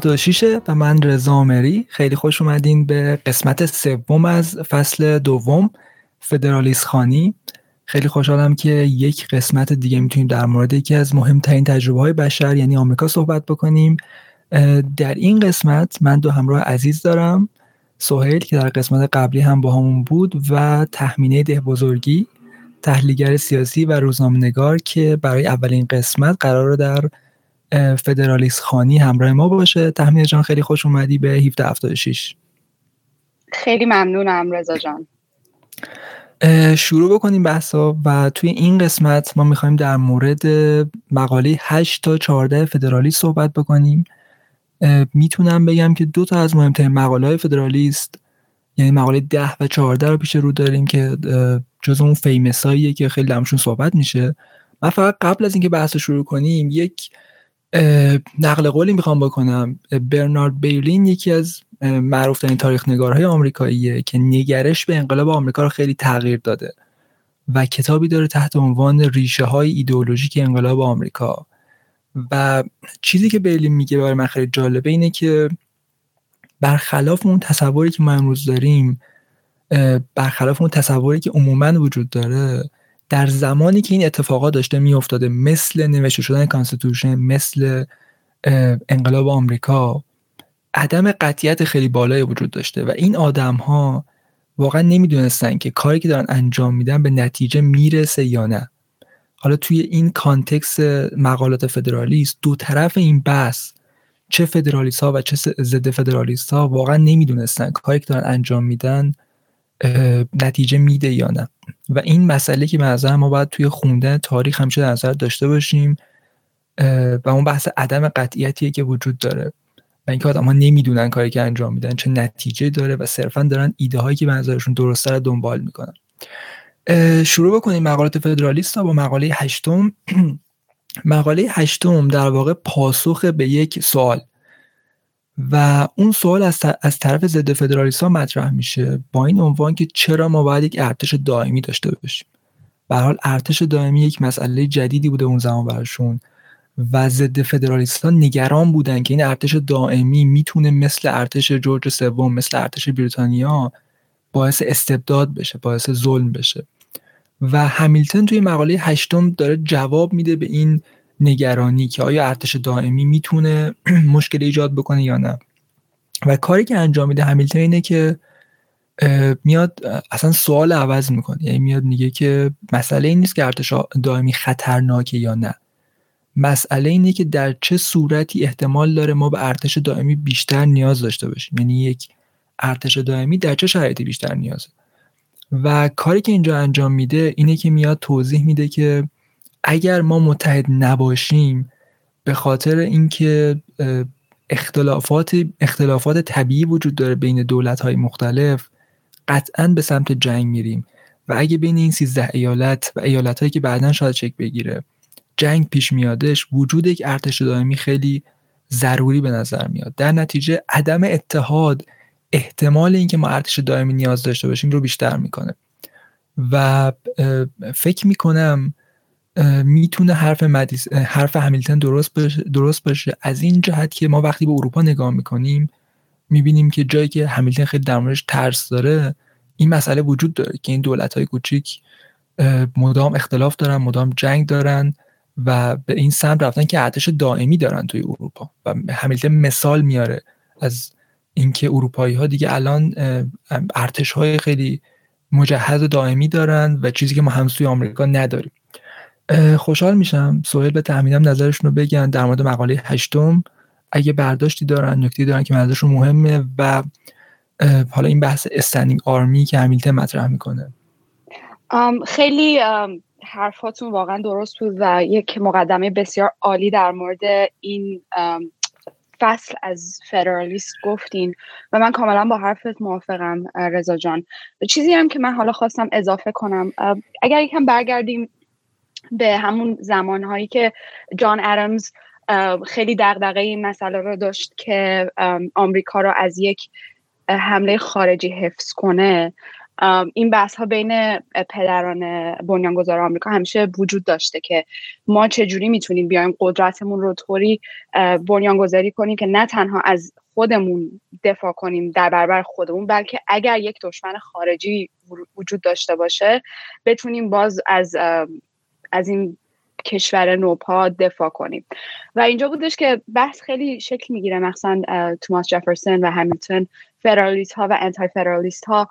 76 و من رضا مری خیلی خوش اومدین به قسمت سوم از فصل دوم فدرالیست خانی. خیلی خوشحالم که یک قسمت دیگه می‌تونیم در مورد یکی از مهمترین تجربه های بشر یعنی آمریکا صحبت بکنیم. در این قسمت من دو همراه عزیز دارم. سهیل که در قسمت قبلی هم با همون بود و تحمینه ده بزرگی تحلیلگر سیاسی و روزنامه‌نگار که برای اولین قسمت قرار رو در فدرالیست خانی همراه ما باشه. تحمینه جان خیلی خوش اومدی به 1776 خیلی ممنونم رضا جان. شروع بکنیم بحثا و توی این قسمت ما می‌خوایم در مورد مقاله 8 تا 14 فدرالی صحبت بکنیم. می‌تونم بگم که دو تا از مهمترین مقاله های فدرالیست یعنی مقاله 10 و 14 رو پیش رو داریم که جز اون فیمساییه که خیلی درمشون صحبت میشه. من فقط قبل از اینکه بحث رو شروع کنیم یک نقل قولی می‌خوام بکنم. برنارد بیلین یکی از معروف ترین تاریخ نگارهای آمریکاییه که نگرش به انقلاب آمریکا رو خیلی تغییر داده و کتابی داره تحت عنوان ریشه های ایدئولوژیک انقلاب آمریکا. و چیزی که بیلین میگه برای من خیلی جالبه اینه که برخلاف اون تصوری که ما امروز داریم برخلاف اون تصوری که عموما وجود داره در زمانی که این اتفاقات داشته میافتاده مثل نوشته شدن constitution مثل انقلاب آمریکا عدم قطیت خیلی بالایی وجود داشته و این آدم ها واقعا نمی‌دونستن که کاری که دارن انجام میدن به نتیجه می‌رسه یا نه. حالا توی این context مقالات فدرالیست دو طرف این بحث چه فدرالیست ها و چه ضد فدرالیست ها واقعا نمی‌دونستن کاری که دارن انجام میدن نتیجه میده یا نه. و این مسئله که به ما باید توی خوندن تاریخ همیشه در نظر داشته باشیم و اون بحث عدم قطعیتیه که وجود داره. و اینکه آدم ها نمی‌دونن کاری که انجام میدن چه نتیجه داره و صرفا دارن ایده هایی که به نظرشون درسته رو دنبال می‌کنن. شروع بکنیم مقالات فدرالیست با مقاله هشتم. مقاله هشتم در واقع پاسخ به یک سوال. و اون سوال از, از طرف ضد فدرالیست ها مطرح میشه. با این عنوان که چرا ما باید یک ارتش دائمی داشته باشیم. به حال ارتش دائمی یک مسئله جدیدی بوده اون زمان برشون و ضد فدرالیست ها نگران بودن که این ارتش دائمی می‌تونه مثل ارتش جورج سوم مثل ارتش بریتانیا باعث استبداد بشه باعث ظلم بشه. و همیلتون توی مقاله هشتم داره جواب میده به این نگرانی که آیا ارتش دائمی می‌تونه مشکل ایجاد بکنه یا نه. و کاری که انجام میده همیلتون اینه که میاد اصلا سوال عوض می‌کنه. یعنی میاد میگه که مسئله این نیست که ارتش دائمی خطرناکه یا نه. مسئله اینه که در چه صورتی احتمال داره ما به ارتش دائمی بیشتر نیاز داشته باشیم. یعنی یک ارتش دائمی در چه شرایطی بیشتر نیازه. و کاری که اینجا انجام میده اینه که میاد توضیح میده که اگر ما متحد نباشیم به خاطر اینکه اختلافات اختلافات طبیعی وجود داره بین دولت های مختلف قطعا به سمت جنگ میریم. و اگه بین این 13 ایالت و ایالت هایی که بعدا شاید چک بگیره جنگ پیش میادش وجود یک ارتش دائمی خیلی ضروری به نظر میاد. در نتیجه عدم اتحاد احتمال اینکه ما ارتش دائمی نیاز داشته باشیم رو بیشتر می‌کنه. و فکر می‌کنم می‌تونه حرف مدیس، حرف همیلتن درست باشه درست باشه. از این جهت که ما وقتی به اروپا نگاه می‌کنیم می‌بینیم که جایی که همیلتن خیلی در ترس داره این مسئله وجود داره که این دولت های کوچیک مدام اختلاف دارن مدام جنگ دارن و به این سمت رفتن که ارتش دائمی دارن توی اروپا و همیلتن مثال میاره از اینکه اروپایی ها دیگه الان ارتش های خیلی مجهز دائمی دارن و چیزی که ما هم توی آمریکا نداریم. خوشحال میشم سوهل به تحمیدم نظرشون رو بگن در مورد مقاله هشتم. اگه برداشتی دارن نکته دارن که منظورشون مهمه و حالا این بحث استندینگ آرمی که همیلتن مطرح می‌کنه. خیلی حرفاتون واقعا درست بود و یک مقدمه بسیار عالی در مورد این فصل از فدرالیست گفتین و من کاملا با حرفت موافقم رضا جان. چیزی هم که من حالا خواستم اضافه کنم اگر یکم برگردیم به همون زمانهایی که جان ادمز خیلی دغدغه این مسئله رو داشت که آمریکا رو از یک حمله خارجی حفظ کنه. این بحث ها بین پدران بنیانگذار آمریکا همیشه وجود داشته که ما چجوری می‌تونیم بیایم قدرتمون رو طوری بنیانگذاری کنیم که نه تنها از خودمون دفاع کنیم در برابر خودمون بلکه اگر یک دشمن خارجی وجود داشته باشه بتونیم باز از از این کشور نوپا دفاع کنیم. و اینجا بودش که بحث خیلی شکل می‌گیره مخصوصا توماس جفرسون و همیلتون فدرالیست ها و انتای فدرالیست ها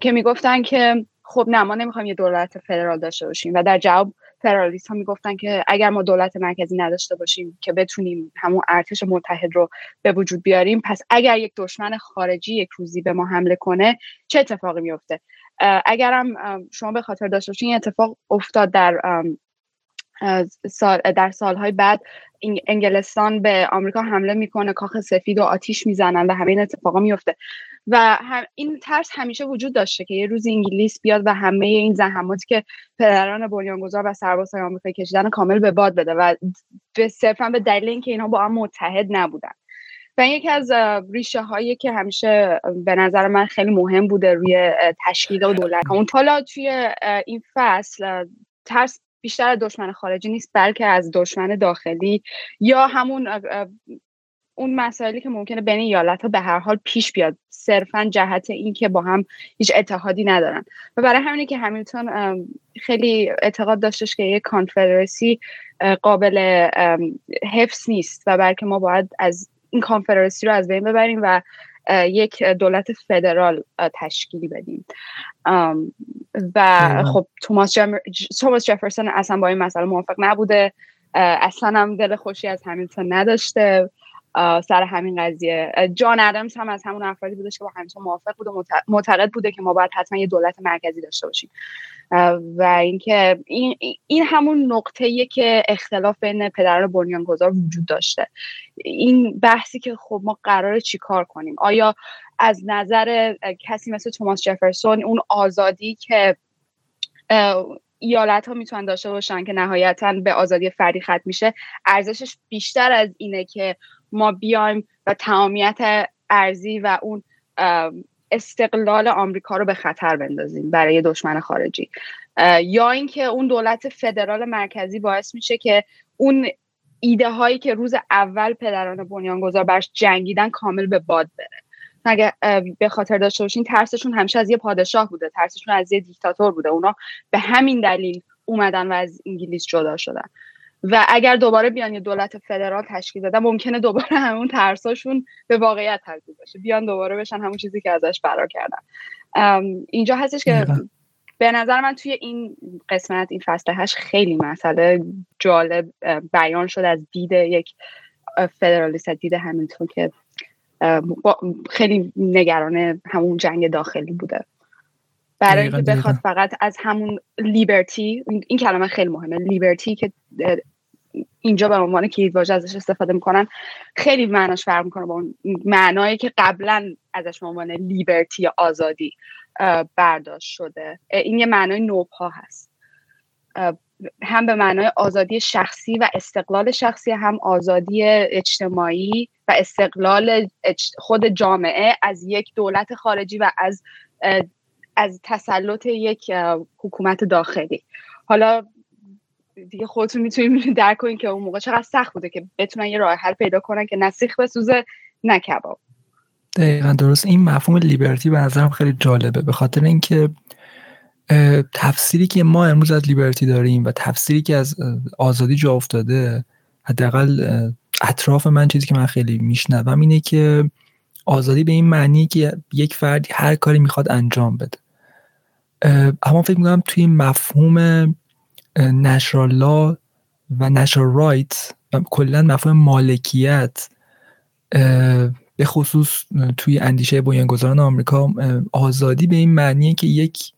که می‌گفتن که خب نه ما نمی‌خوایم یه دولت فدرال داشته باشیم. و در جواب فدرالیست ها می‌گفتن که اگر ما دولت مرکزی نداشته باشیم که بتونیم همون ارتش متحد رو به وجود بیاریم پس اگر یک دشمن خارجی یک روزی به ما حمله کنه چه اتفاقی میفته اگرم شما به خاطر داشته باشین این اتفاق افتاد در سال در سالهای بعد. انگلستان به آمریکا حمله می‌کنه کاخ سفید و آتیش می‌زنن و همه این اتفاقا میفته و این ترس همیشه وجود داشته که یه روز انگلیس بیاد و همه این زحماتی که پدران بنیانگذار و سربازهای آمریکا کشیدن کامل به باد بده و به صرفا به دلیل اینکه اینها با هم متحد نبودن. و یکی از ریشه هایی که همیشه به نظر من خیلی مهم بوده روی تشکیل و دولت. حالا توی این فصل ترس بیشتر از دشمن خارجی نیست بلکه از دشمن داخلی یا همون اون مسائلی که ممکنه بین ایالت ها به هر حال پیش بیاد. صرفا جهت این که با هم هیچ اتحادی ندارن. و برای همینه که همیلتون خیلی اعتقاد داشتش که یک کانفدراسی قابل حفظ نیست و بلکه ما باید از این کانفدراسی رو از بین ببریم و یک دولت فدرال تشکیلی بدیم. و خب توماس, توماس جفرسون اصلا با این مسئله موافق نبوده. اصلا هم دل خوشی از همیلتون نداشته. سر همین قضیه. جان ادمز هم از همون افرادی بودش که با همیلتون موافق بود و معتقد بوده که ما باید حتما یه دولت مرکزی داشته باشیم. و اینکه این, این همون نقطه که اختلاف بین پدران بنیانگذار وجود داشته. این بحثی که خب ما قراره چیکار کنیم؟ آیا از نظر کسی مثل توماس جفرسون اون آزادی که ایالت ها می‌تونن داشته باشن که نهایتا به آزادی فردی ختم میشه ارزشش بیشتر از اینه که ما بیایم و تمامیت ارزی و اون استقلال آمریکا رو به خطر بندازیم برای دشمن خارجی. یا اینکه اون دولت فدرال مرکزی باعث میشه که اون ایده هایی که روز اول پدران بنیانگذار برش جنگیدن کامل به باد بره. اگه به خاطر داشته باشین ترسشون همیشه از یه پادشاه بوده ترسشون از یه دیکتاتور بوده. اونا به همین دلیل اومدن و از انگلیس جدا شدن. و اگر دوباره بیان یه دولت فدرال تشکیل دادن ممکنه دوباره همون ترساشون به واقعیت تبدیل بشه. بیان دوباره بشن همون چیزی که ازش فرار کردن. اینجا هستش که به نظر من توی این قسمت این فصل هش خیلی مسئله جالب بیان شد از دید یک فدرالیست دید همینطور که خیلی نگران همون جنگ داخلی بوده. برای اینکه بخواد فقط از همون لیبرتی این کلمه خیلی مهمه لیبرتی که اینجا به عنوان کلید واژه ازش استفاده می‌کنن. خیلی معناش فرق می‌کنه با اون معنایی که قبلا ازش به عنوان لیبرتی یا آزادی برداشت شده. این یه معنای نوپا هست. هم به معنای آزادی شخصی و استقلال شخصی هم آزادی اجتماعی و استقلال خود جامعه از یک دولت خارجی و از از تسلط یک حکومت داخلی. حالا دیگه خودتون می‌تونید درک کنید که اون موقع چقدر سخت بوده که بتونن یه راه حل پیدا کنن که نه سیخ بسوزه نه کباب. دقیقا درست. این مفهوم لیبرتی به نظرم خیلی جالبه. به خاطر اینکه تفسیری که ما امروز از لیبرتی داریم و تفسیری که از آزادی جا افتاده حداقل اطراف من چیزی که من خیلی میشنوم اینه که آزادی به این معنی که یک فردی هر کاری می‌خواد انجام بده. اما فکر می‌کنم توی مفهوم نشرال لا و نشرال رایت و کلا مفهوم مالکیت به خصوص توی اندیشه بنیانگذاران آمریکا آزادی به این معنیه که یک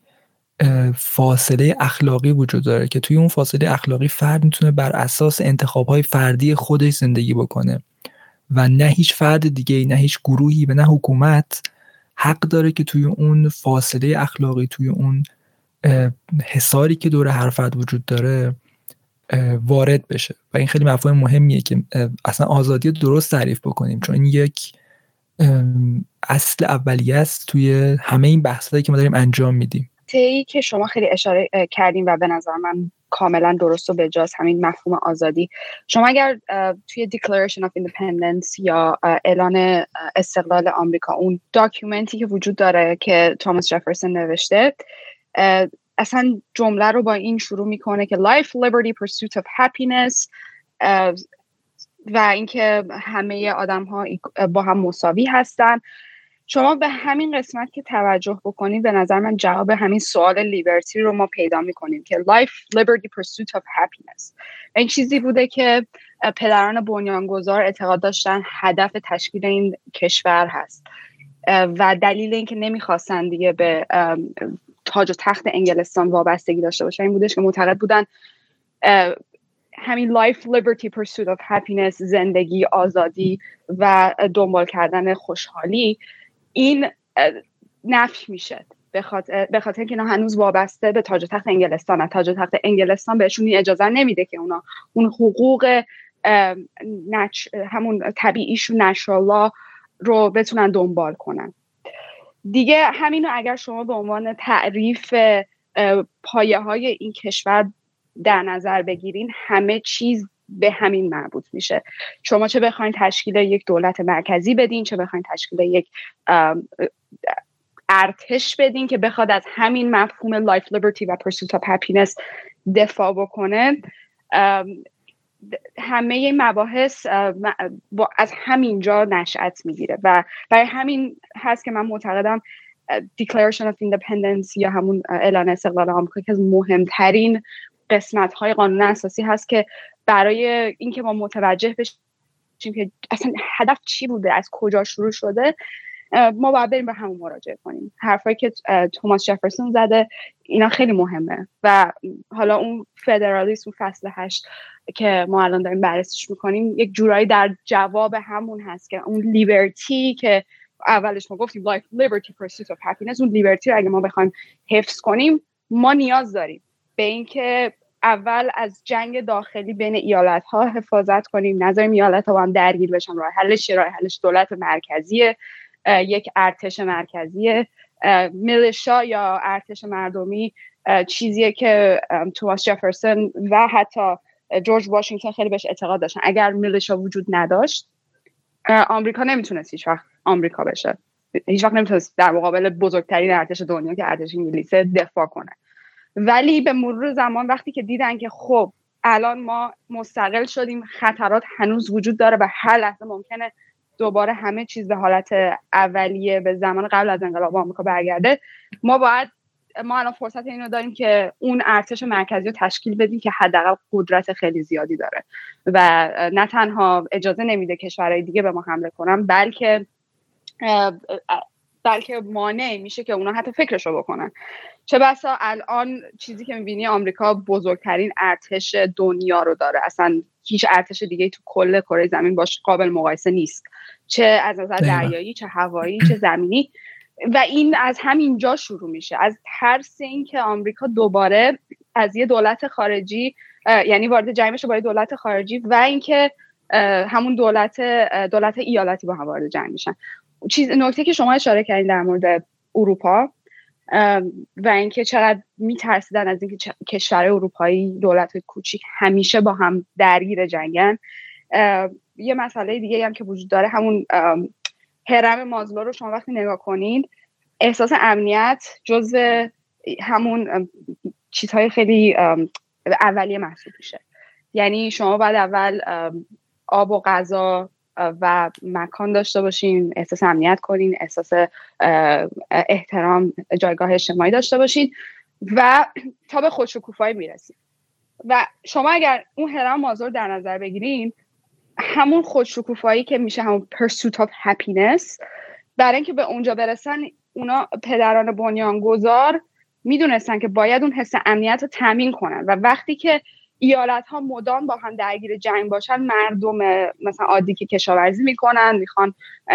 فاصله اخلاقی وجود داره که توی اون فاصله اخلاقی فرد می‌تونه بر اساس انتخابهای فردی خودش زندگی بکنه و نه هیچ فرد دیگه نه هیچ گروهی و نه حکومت حق داره که توی اون فاصله اخلاقی توی اون حساری که دور فرد وجود داره وارد بشه. و این خیلی مفهوم مهمیه که اصلا آزادی درست تعریف بکنیم. چون یک اصل اولیه است توی همه این بحثایی که ما داریم انجام میدیم. تی که شما خیلی اشاره کردیم و به نظر من کاملا درست و بجاست همین مفهوم آزادی. شما اگر توی Declaration of Independence یا اعلان استقلال آمریکا اون داکیومنتی که وجود داره که توماس جفرسون نوشته اصلا جمله رو با این شروع می‌کنه که life liberty pursuit of happiness و اینکه همه آدم ها با هم مساوی هستن. شما به همین قسمت که توجه بکنید به نظر من جواب همین سوال لیبرتی رو ما پیدا می‌کنیم که life liberty pursuit of happiness. این چیزی بوده که پدران بنیانگذار اعتقاد داشتن هدف تشکیل این کشور هست. و دلیل اینکه نمی‌خواستن دیگه به تاج و تخت انگلستان وابستگی داشته باشن این بودش که معتقد بودن همین life liberty pursuit of happiness زندگی آزادی و دنبال کردن خوشحالی این نفی میشه به خاطر به خاطر که اینا هنوز وابسته به تاج و تخت انگلستان تاج و تخت انگلستان بهشون اجازه نمیده که اونا اون حقوق نچ، همون طبیعیشون natural law رو بتونن دنبال کنن. دیگه همینو اگر شما به عنوان تعریف پایه های این کشور در نظر بگیرین همه چیز به همین مربوط میشه. شما چه بخواین تشکیل یک دولت مرکزی بدین چه بخواین تشکیل یک ارتش بدین که بخواد از همین مفهوم life, liberty و pursuit of happiness دفاع بکنه. همه مباحث از همینجا نشأت می‌گیره و برای همین هست که من معتقدم Declaration of Independence یا همون اعلان استقلال آمریکا که از مهمترین قسمت های قانون اساسی هست که برای اینکه ما متوجه بشیم که اصلا هدف چی بوده از کجا شروع شده ما باید بریم به همون مراجعه کنیم. حرفایی که توماس جفرسون زده اینا خیلی مهمه. و حالا اون فدرالیسم فصل هشت که ما الان داریم بررسیش می‌کنیم یک جورایی در جواب همون هست که اون لیبرتی که اولش ما گفتیم like liberty pursuit of happiness اون لیبرتی اگه ما بخوایم حفظ کنیم ما نیاز داریم به اینکه اول از جنگ داخلی بین ایالت ها حفاظت کنیم نظر ایالت ها با هم درگیر بشن راه حلش راه حلش دولت مرکزی یک ارتش مرکزی میلشا یا ارتش مردمی چیزیه که توماس جفرسون و حتی جورج واشنگتن خیلی بهش اعتقاد داشتن. اگر میلشا وجود نداشت آمریکا نمی‌تونست هیچ وقت آمریکا بشه. هیچ وقت نمی‌تونست در مقابل بزرگترین ارتش دنیا که ارتش انگلیسه دفاع کنه. ولی به مرور زمان وقتی که دیدن که خب الان ما مستقل شدیم خطرات هنوز وجود داره و هر لحظه ممکنه دوباره همه چیز به حالت اولیه به زمان قبل از انقلاب آمریکا برگرده. ما باید ما الان فرصت اینو داریم که اون ارتش مرکزی رو تشکیل بدیم که حداقل قدرت خیلی زیادی داره. و نه تنها اجازه نمیده کشورهای دیگه به ما حمله کنن بلکه بلکه مانع میشه که اونا حتی فکرش رو بکنن. چه بسا الان چیزی که می‌بینی آمریکا بزرگترین ارتش دنیا رو داره. اصلا هیچ ارتش دیگه تو کل کره زمین باش قابل مقایسه نیست. چه از نظر دریایی چه هوایی چه زمینی. و این از همین جا شروع میشه. از ترس اینکه آمریکا دوباره از یه دولت خارجی یعنی وارد جنگ بشه با دولت خارجی و اینکه همون دولت دولت ایالتی با هم وارد جنگ میشن. چیز نکته که شما اشاره کردین در مورد اروپا و اینکه چقدر میترسیدن از اینکه کشور اروپایی دولت کوچیک همیشه با هم درگیر جنگن. یه مسئله دیگه هم که وجود داره همون هرم مازلو رو شما وقتی نگاه کنید احساس امنیت جز همون چیزهای خیلی اولیه محسوب میشه. یعنی شما باید اول آب و غذا و مکان داشته باشین احساس امنیت کنین احساس احترام جایگاه اجتماعی داشته باشین و تا به خودشکوفایی می‌رسید و شما اگر اون هرم مازور در نظر بگیرین همون خودشکوفایی که میشه همون pursuit of happiness برای اینکه به اونجا برسن اونا پدران بنیانگذار می‌دونستن که باید اون حس امنیت رو تامین کنن. و وقتی که ایالت ها مدام با هم درگیر جنگ باشن مردم مثلا عادی که کشاورزی می‌کنن می‌خوان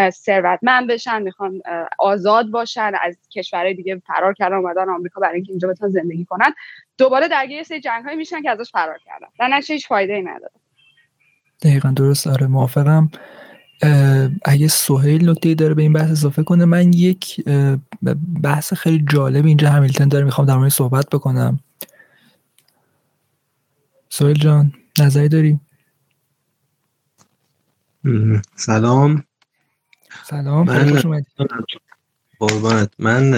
ثروتمند بشن می‌خوان آزاد باشن از کشورهای دیگه فرار کردن اومدن آمریکا برای اینکه اینجا بتونن زندگی کنن. دوباره درگیر سری جنگ های میشن که ازش فرار کردن. در نتیجه هیچ فایده ای نداره. دقیقا درست. آره موافقم. اگه سهیل نکته داره به این بحث اضافه کنه من یک بحث خیلی جالب اینجا همیلتن داره می‌خوام در مورد صحبت بکنم. سویل جان نظری داری؟ سلام. سلام من من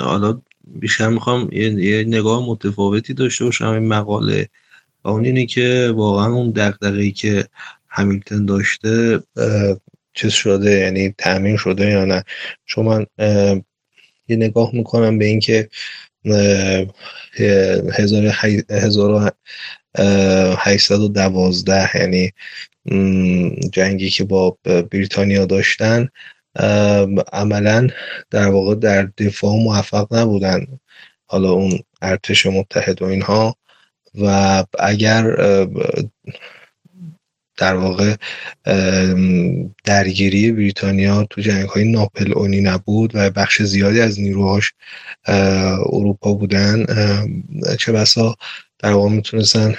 حالا بیشتر می‌خوام یه, نگاه متفاوتی داشته باشم. این مقاله و اون اینه که واقعا اون دقدقه که همیلتن داشته چیز شده؟ یعنی تأمین شده یا نه؟ چون من یه نگاه می‌کنم به اینکه 1812 یعنی جنگی که با بریتانیا داشتن عملا در واقع در دفاع موفق نبودن. حالا اون ارتش متحد و اینها. و اگر در واقع درگیری بریتانیا تو جنگ های ناپل اونی نبود و بخش زیادی از نیروهاش اروپا بودن. چه بسا در واقع می‌تونستن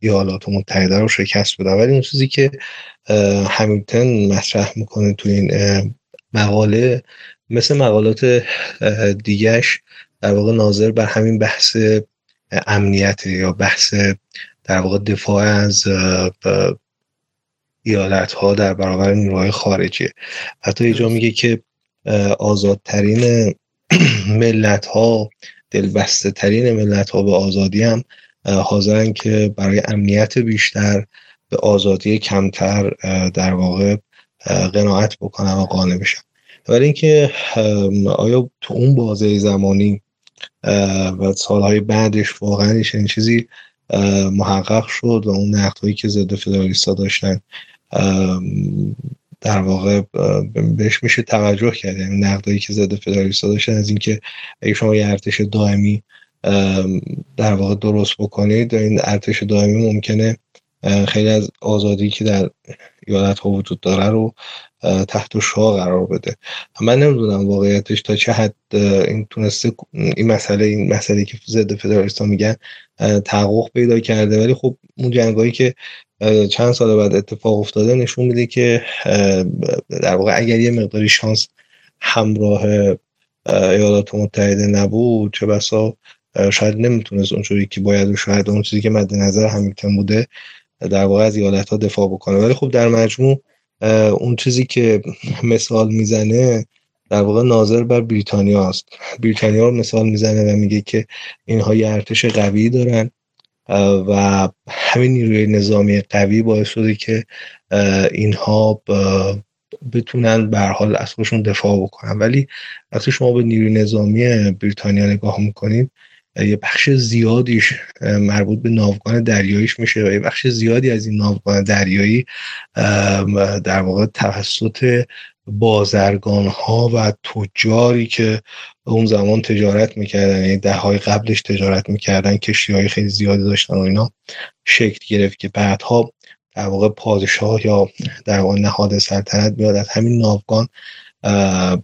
ایالات متحده رو شکست بدن. ولی اون چیزی که همیلتن مطرح می‌کنه تو این مقاله مثل مقالات دیگهش در واقع ناظر بر همین بحث امنیت یا بحث در واقع دفاع از ایالت ها در برابر نیروهای خارجی. حتی اینجا میگه که آزادترین ملت ها دلبسته ترین ملت ها به آزادی هم حاضرن که برای امنیت بیشتر به آزادی کمتر در واقع قناعت بکنن و قانع بشن. ولی اینکه آیا تو اون بازه زمانی و سالهای بعدش واقعا این چیزی محقق شد و اون نقدهایی که ضد فدرالیستا داشتن در واقع بهش میشه توجه کرد. یعنی نقدایی که زده فدرالیستا داشتن از اینکه اگه شما یه ارتش دائمی در واقع درست بکنید این ارتش دائمی ممکنه خیلی از آزادی که در ایالت ها وجود داره رو تحت شها قرار بده. من نمی‌دونم واقعیتش تا چه حد این تونسته این مسئله این مسئله که ضد فدرالیستا میگن تحقق پیدا کرده. ولی خب اون جنگایی که چند سال بعد اتفاق افتاده نشون میده که در واقع اگر یه مقداری شانس همراه ایالات متحده نبود چه بسا شاید نمی‌تونست اونجوری که باید و شاید اون چیزی که مد نظر همیلتون بوده در واقع از ایالت ها دفاع بکنه. ولی خب در مجموع اون چیزی که مثال می‌زنه در واقع ناظر بر بریتانیا است. بریتانیا رو مثال می‌زنه و میگه که اینها یه ارتش قوی دارن. و همین نیروی نظامی قوی باعث شده که اینها بتونن به حال از خودشون دفاع بکنن. ولی وقتی شما به نیروی نظامی بریتانیا نگاه می‌کنید یه بخش زیادیش مربوط به ناوگان دریاییش میشه و یه بخش زیادی از این ناوگان دریایی در واقع توسط بازرگان ها و تجاری که اون زمان تجارت می‌کردن یعنی ده های قبلش تجارت می‌کردن کشتی های خیلی زیادی داشتن و اینا شکل گرفت که بعدها در واقع پادشاه یا در واقع نهاد سلطنت میاد از همین ناوگان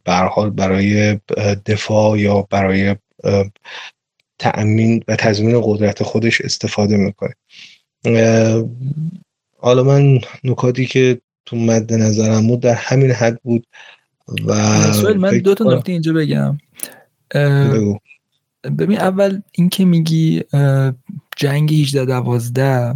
حال برای دفاع یا برای تأمین و تضمین قدرت خودش استفاده می‌کنه. حالا من نکاتی که تو مد نظرم بود در همین حد بود و من دو تا نکته اینجا بگم. ببین اول اینکه میگی جنگ 18 دوازده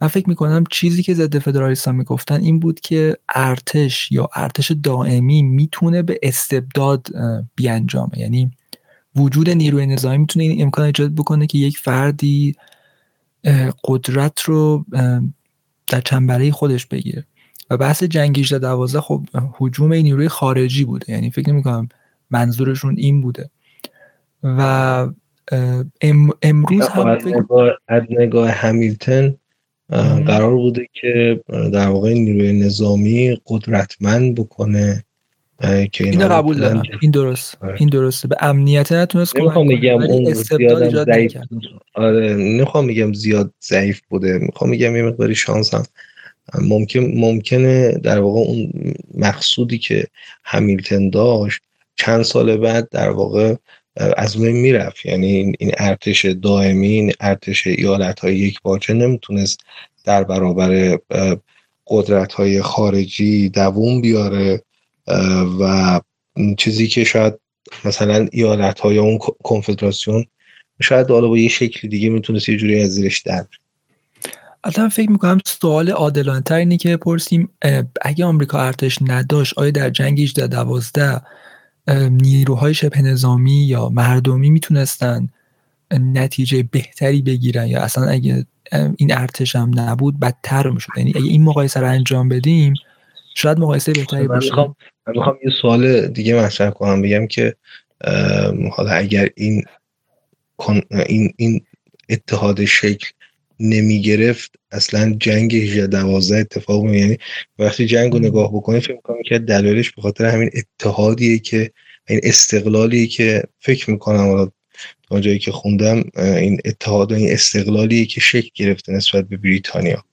من فکر می‌کنم چیزی که ضد فدرالیستا می‌گفتن این بود که ارتش یا ارتش دائمی می‌تونه به استبداد بیانجامه. یعنی وجود نیروی نظامی می‌تونه این امکان ایجاد بکنه که یک فردی قدرت رو در چنبره خودش بگیره. و بحث جنگ 18 دوازده خب حجوم این نیروی خارجی بوده. یعنی فکر نمی کنم منظورشون این بوده. و امروز هم از نگاه همیلتن قرار بوده که در واقع نیروی نظامی قدرتمند بکنه که اینو قبول دارم. این درست. آره. این درسته. به امنیت نتونست نمی‌خوام میگم اون زیاد ضعیف آره نمی‌خوام میگم زیاد ضعیف بوده. می‌خوام میگم یه مقداری شانس هم ممکن ممکنه در واقع اون مقصودی که همیلتن داشت چند سال بعد در واقع از بین می‌رفت. یعنی این ارتش دائمی این ارتش ایالت های یک باچه نمی‌تونست در برابر قدرت های خارجی دووم بیاره و چیزی که شاید مثلا ایالت های اون کنفدراسیون شاید حالا با یه شکل دیگه می‌تونست یه جوری از زیرش در الان فکر می‌کنم سوال عادلانه تر اینه که پرسیم اگه آمریکا ارتش نداشت آیا در جنگ 18 دوازده نیروهای شبه نظامی یا مردمی می‌تونستن نتیجه بهتری بگیرن؟ یا اصلا اگه این ارتش هم نبود بدتر می‌شد؟ یعنی اگه این مقایسه رو انجام بدیم شاید مقایسه بهتری باشه. من می‌خوام یه سوال دیگه مطرح کنم بگم که حالا اگر این این این اتحاد شکل نمی گرفت اصلا جنگ 18 12 اتفاق می یعنی وقتی جنگ رو نگاه بکنید فکر می‌کنم که دلایلش به خاطر همین اتحادیه که این استقلالی که فکر می‌کنم حالا تا جایی که خوندم این اتحاد و این استقلالی که شکل گرفته نسبت به بریتانیا.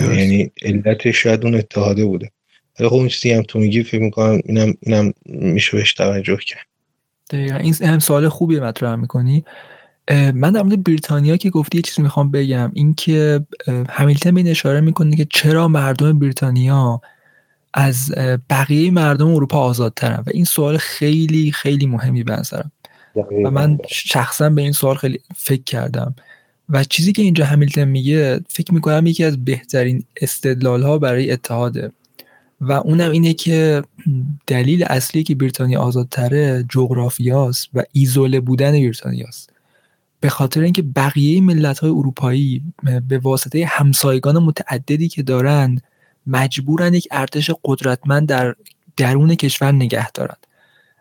یعنی علت شاید اون اتحاده بوده. ولی خب اون چیزی هم تو میگی فکر می‌کنم اینم اینم میشه بهش توجه کرد. دقیقا. این هم سوال خوبی مطرح می‌کنی. من در مورد بریتانیا که گفتی یه چیزی می‌خوام بگم. اینکه همیلتن به این اشاره می‌کنه که چرا مردم بریتانیا از بقیه مردم اروپا آزادترن؟ و این سوال خیلی خیلی مهمی به نظرم. و من شخصا به این سوال خیلی فکر کردم. و چیزی که اینجا همیلتن میگه فکر می‌کنم یکی از بهترین استدلال ها برای اتحاده. و اونم اینه که دلیل اصلی که بریتانیا آزادتره جغرافیاست و ایزوله بودن بریتانیاست. به خاطر اینکه بقیه ملت های اروپایی به واسطه همسایگان متعددی که دارن مجبورن یک ارتش قدرتمند در درون کشور نگه دارند.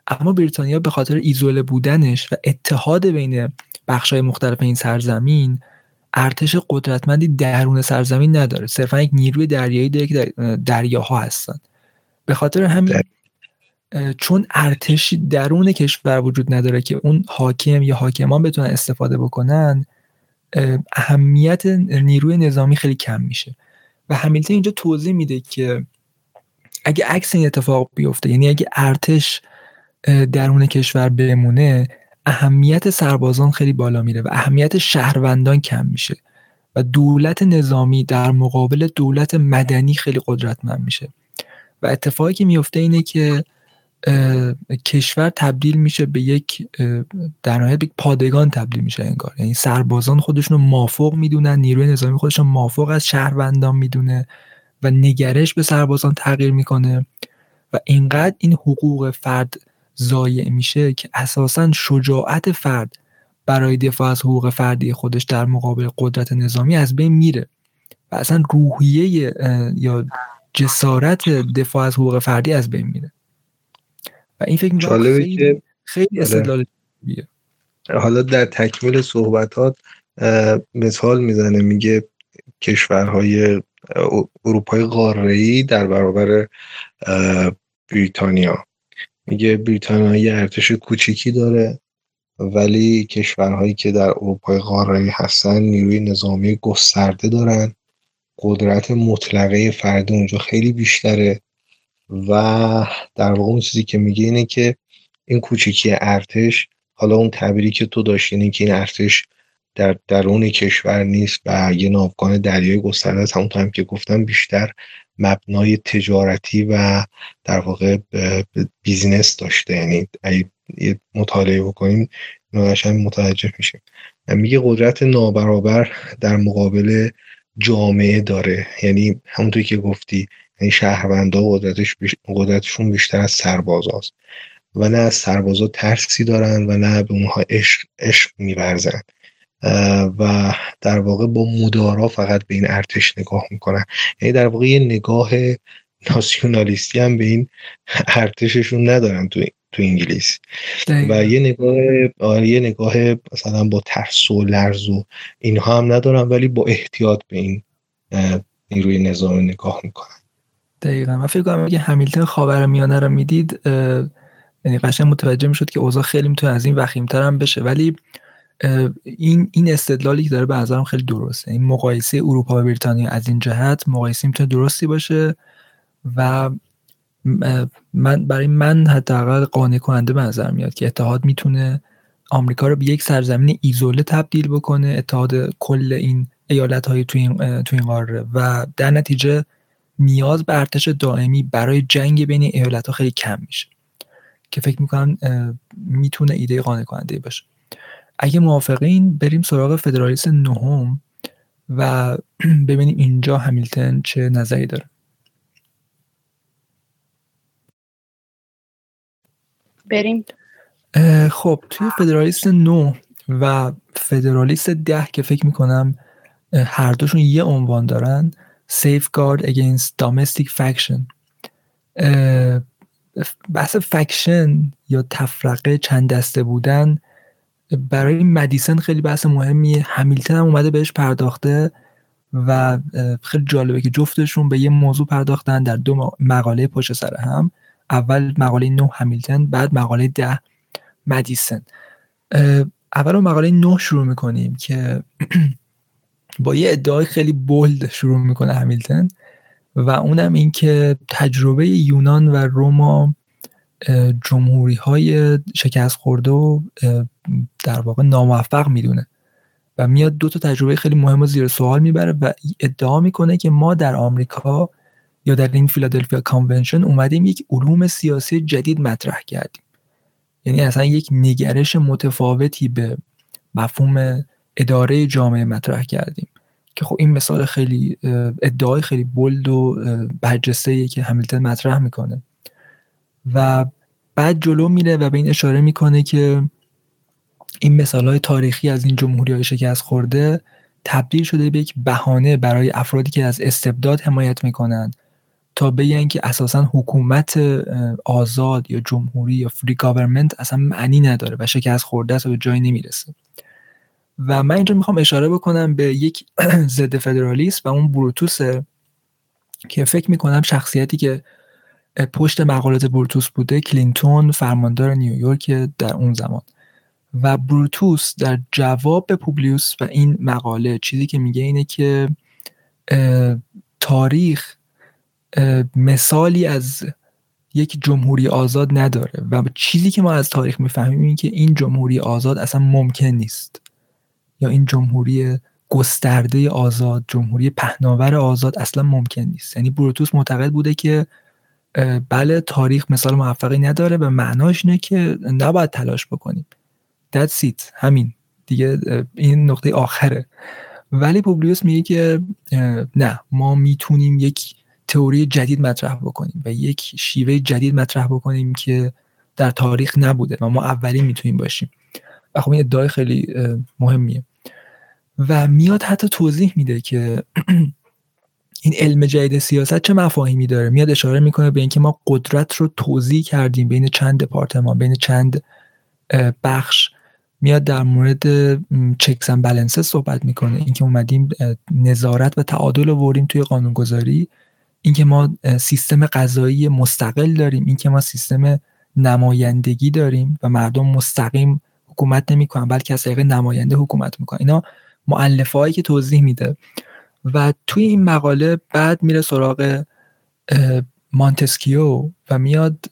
اما بریتانیا به خاطر ایزوله بودنش و اتحاد بین های مختلف این سرزمین ارتش قدرتمندی درون سرزمین نداره. صرفا یک نیروی دریایی داره که دریاها هستن. به خاطر همین چون ارتش درون کشور وجود نداره که اون حاکم یا حاکمان بتونن استفاده بکنن اهمیت نیروی نظامی خیلی کم میشه. و همیلتون اینجا توضیح میده که اگه عکس این اتفاق بیفته یعنی اگه ارتش درون کشور بمونه اهمیت سربازان خیلی بالا میره و اهمیت شهروندان کم میشه و دولت نظامی در مقابل دولت مدنی خیلی قدرتمند میشه. و اتفاقی که میفته اینه که کشور تبدیل میشه به یک در نهایت یک پادگان تبدیل میشه انگار. یعنی سربازان خودشون رو مافوق می‌دونن نیروی نظامی خودشون مافوق از شهروندان می‌دونه و نگرش به سربازان تغییر می‌کنه و اینقدر این حقوق فرد ضایع میشه که اساسا شجاعت فرد برای دفاع از حقوق فردی خودش در مقابل قدرت نظامی از بین میره و اصلا روحیه یا جسارت دفاع از حقوق فردی از بین میره. و این فکر می‌کنم خیلی, خیلی آره. استدلال. حالا در تکمیل صحبتات مثال می‌زنه میگه کشورهای اروپای قاره‌ای در برابر بریتانیا میگه بریتانیا یه ارتش کوچیکی داره ولی کشورهایی که در اروپای قاره‌ای هستن نیروی نظامی گسترده دارن قدرت مطلقه فرد اونجا خیلی بیشتره و در واقع اون چیزی که میگه اینه که این کوچیکی ارتش حالا اون تعبیری که تو داشتی اینه که این ارتش در درون کشور نیست و یه ناوگان دریای گسترده است. همونطور هم که گفتم بیشتر مبنای تجارتی و در واقع بیزینس داشته. یعنی یه مطالعه بکنیم ناشن متوجه میشیم. میگه قدرت نابرابر در مقابل جامعه داره. یعنی همونطوری که گفتی یعنی شهروندا قدرتش قدرتشون بیشتر از سربازاست. و نه از سربازا ترسی دارن و نه به اونها عشق, عشق میورزن. و در واقع با مدارا فقط به این ارتش نگاه می‌کنن. یعنی در واقع یه نگاه ناسیونالیستی هم به این ارتششون ندارن تو تو انگلیس. و یه نگاه آره، یه نگاه مثلا با ترس و لرز و اینها هم ندارن ولی با احتیاط به این نیروی نظامی نگاه می‌کنن. دقیقا. من فکر کنم اگه همیلتون خاور میانه رو می‌دید یعنی قشنگ متوجه می‌شد که اوضاع خیلی می‌تونه از این وخیمتر هم بشه. ولی این این استدلالی که داره به نظرم خیلی درسته. این مقایسه اروپا و بریتانیا از این جهت مقایسه می‌تونه درستی باشه و من برای من حداقل قانع کننده به نظر میاد که اتحاد می‌تونه آمریکا رو به یک سرزمین ایزوله تبدیل بکنه. اتحاد کل این ایالت های تو این, تو این قاره. و در نتیجه نیاز به ارتش دائمی برای جنگ بین ایالت ها خیلی کم میشه که فکر می‌کنم می‌تونه ایده قانع کننده باشه. اگه موافقین بریم سراغ فدرالیست نهم و ببینیم اینجا همیلتن چه نظری داره. بریم. خب توی فدرالیست 9 و فدرالیست ده که فکر می‌کنم هر دوشون یه عنوان دارن safeguard against domestic faction. بحث فکشن یا تفرقه چند دسته بودن برای مدیسن خیلی بحث مهمیه. همیلتن هم اومده بهش پرداخته و خیلی جالبه که جفتشون به یه موضوع پرداختن در دو مقاله پشت سر هم. اول مقاله نو همیلتن بعد مقاله ده مدیسن. اول مقاله نو شروع می‌کنیم که با یه ادعای خیلی بولد شروع می‌کنه همیلتن و اونم این که تجربه یونان و روما جمهوری های شکست خورده و در واقع ناموفق می‌دونه و میاد دو تا تجربه خیلی مهم و زیر سوال می‌بره و ادعا می‌کنه که ما در آمریکا یا در این فیلادلفیا کانونشن اومدیم یک علوم سیاسی جدید مطرح کردیم. یعنی اصلا یک نگرش متفاوتی به مفهوم اداره جامعه مطرح کردیم. که خب این مثال خیلی ادعای خیلی بلد و برجسته که همیلتن مطرح می‌کنه. و بعد جلو میره و به این اشاره می‌کنه که این مثال های تاریخی از این جمهوری های شکست خورده تبدیل شده به یک بهانه برای افرادی که از استبداد حمایت می‌کنند تا بگن که اساسا حکومت آزاد یا جمهوری یا فری گاورمنت اصلا معنی نداره و شکست خورده است و به جایی نمی‌رسه. و من اینجا می‌خوام اشاره بکنم به یک ضد فدرالیست و اون بروتوسه که فکر می‌کنم شخصیتی که پشت مقالات بروتوس بوده کلینتون فرماندار نیویورک در اون زمان. و بروتوس در جواب به پوبلیوس و این مقاله چیزی که میگه اینه که تاریخ مثالی از یک جمهوری آزاد نداره. و چیزی که ما از تاریخ می‌فهمیم این که این جمهوری آزاد اصلا ممکن نیست. یا این جمهوری گسترده آزاد جمهوری پهناور آزاد اصلا ممکن نیست. یعنی بروتوس معتقد بوده که بله تاریخ مثال موفقی نداره و معناش اینه که نباید تلاش بکنیم. That's it. همین. دیگه این نقطه آخره. ولی پوبلیوس میگه که نه ما می‌تونیم یک تئوری جدید مطرح بکنیم و یک شیوه جدید مطرح بکنیم که در تاریخ نبوده و ما اولین می‌تونیم باشیم. خب این ادعای خیلی مهمیه. و میاد حتی توضیح میده که این علم جدید سیاست چه مفاهیمی داره. میاد اشاره می‌کنه به اینکه ما قدرت رو توضیح کردیم بین چند دپارتمان بین چند بخش. میاد در مورد چکس و صحبت می‌کنه. اینکه اومدیم نظارت و تعادل آوردیم توی قانونگذاری. اینکه ما سیستم قضایی مستقل داریم. اینکه ما سیستم نمایندگی داریم و مردم مستقیم حکومت نمی‌کنن بلکه از طریق نماینده حکومت می‌کنن. اینا معلفه که توضیح میده. و توی این مقاله بعد میره سراغ مانتسکیو و میاد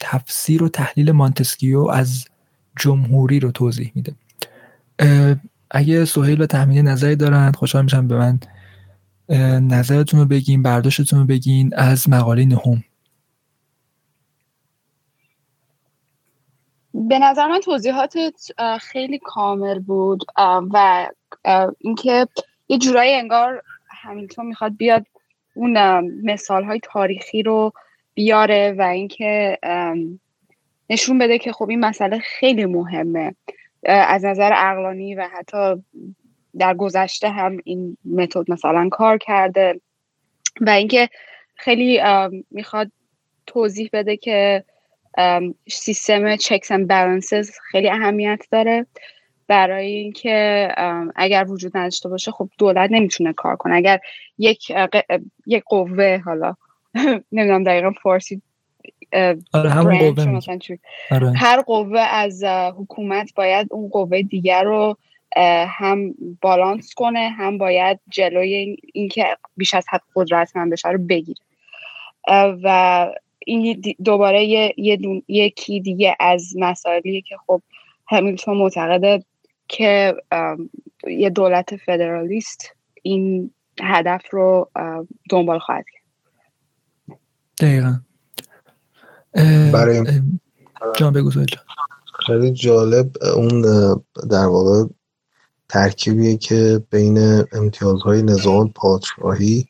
تفسیر و تحلیل مانتسکیو از جمهوری رو توضیح میده. اگه سهیل و تحمیل نظری دارن خوشحال میشم به من نظرتون رو بگین برداشتتون رو بگین از مقاله نهم. به نظر من توضیحاتت خیلی کامل بود و اینکه یه جورایی انگار همیلتون می‌خواد بیاد اون مثال های تاریخی رو بیاره و اینکه نشون بده که خب این مسئله خیلی مهمه. از نظر اقلانی و حتی در گذشته هم این متد مثلا کار کرده و اینکه خیلی می‌خواد توضیح بده که سیستم چکس and balances خیلی اهمیت داره. برای اینکه اگر وجود نداشته باشه خب دولت نمی‌تونه کار کنه. اگر یک یک قوه حالا نمی‌دونم دقیقا فارسی آره همون قوه آره. هر قوه از حکومت باید اون قوه دیگر رو هم بالانس کنه هم باید جلوی اینکه بیش از حد قدرت من بشه رو بگیره. و این دوباره یه یکی دیگه از مسائلیه که خب همیلتون معتقده که یه دولت فدرالیست این هدف رو دنبال خواهد کرد. دقیقا. برای جان بگو خیلی جالب اون در واقع ترکیبیه که بین امتیازهای نظام پادشاهی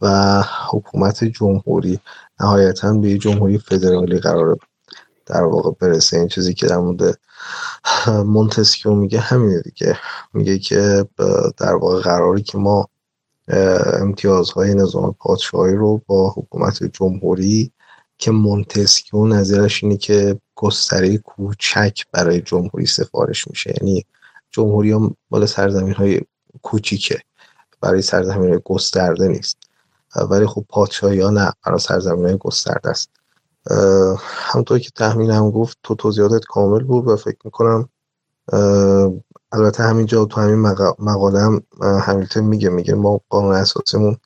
و حکومت جمهوری. نهایتا به جمهوری فدرالی قرار در واقع برسه. این چیزی که در مورد مونتسکیو میگه همینه دیگه. میگه که در واقع قراری که ما امتیازهای نظام پادشاهی رو با حکومت جمهوری که مونتسکیو نظرش اینه که گستره کوچک برای جمهوری سفارش میشه. یعنی جمهوری هم مال سرزمین های کوچیکه. برای سرزمین های گسترده نیست. ولی خب پادشاهی ها نه برای سرزمین های گسترده است. همونطور که تحمیل گفت تو توضیحاتت کامل بود و فکر می‌کنم البته همینجا تو همین مقاله هم همیلتون میگه میگه ما قانون اساسیمون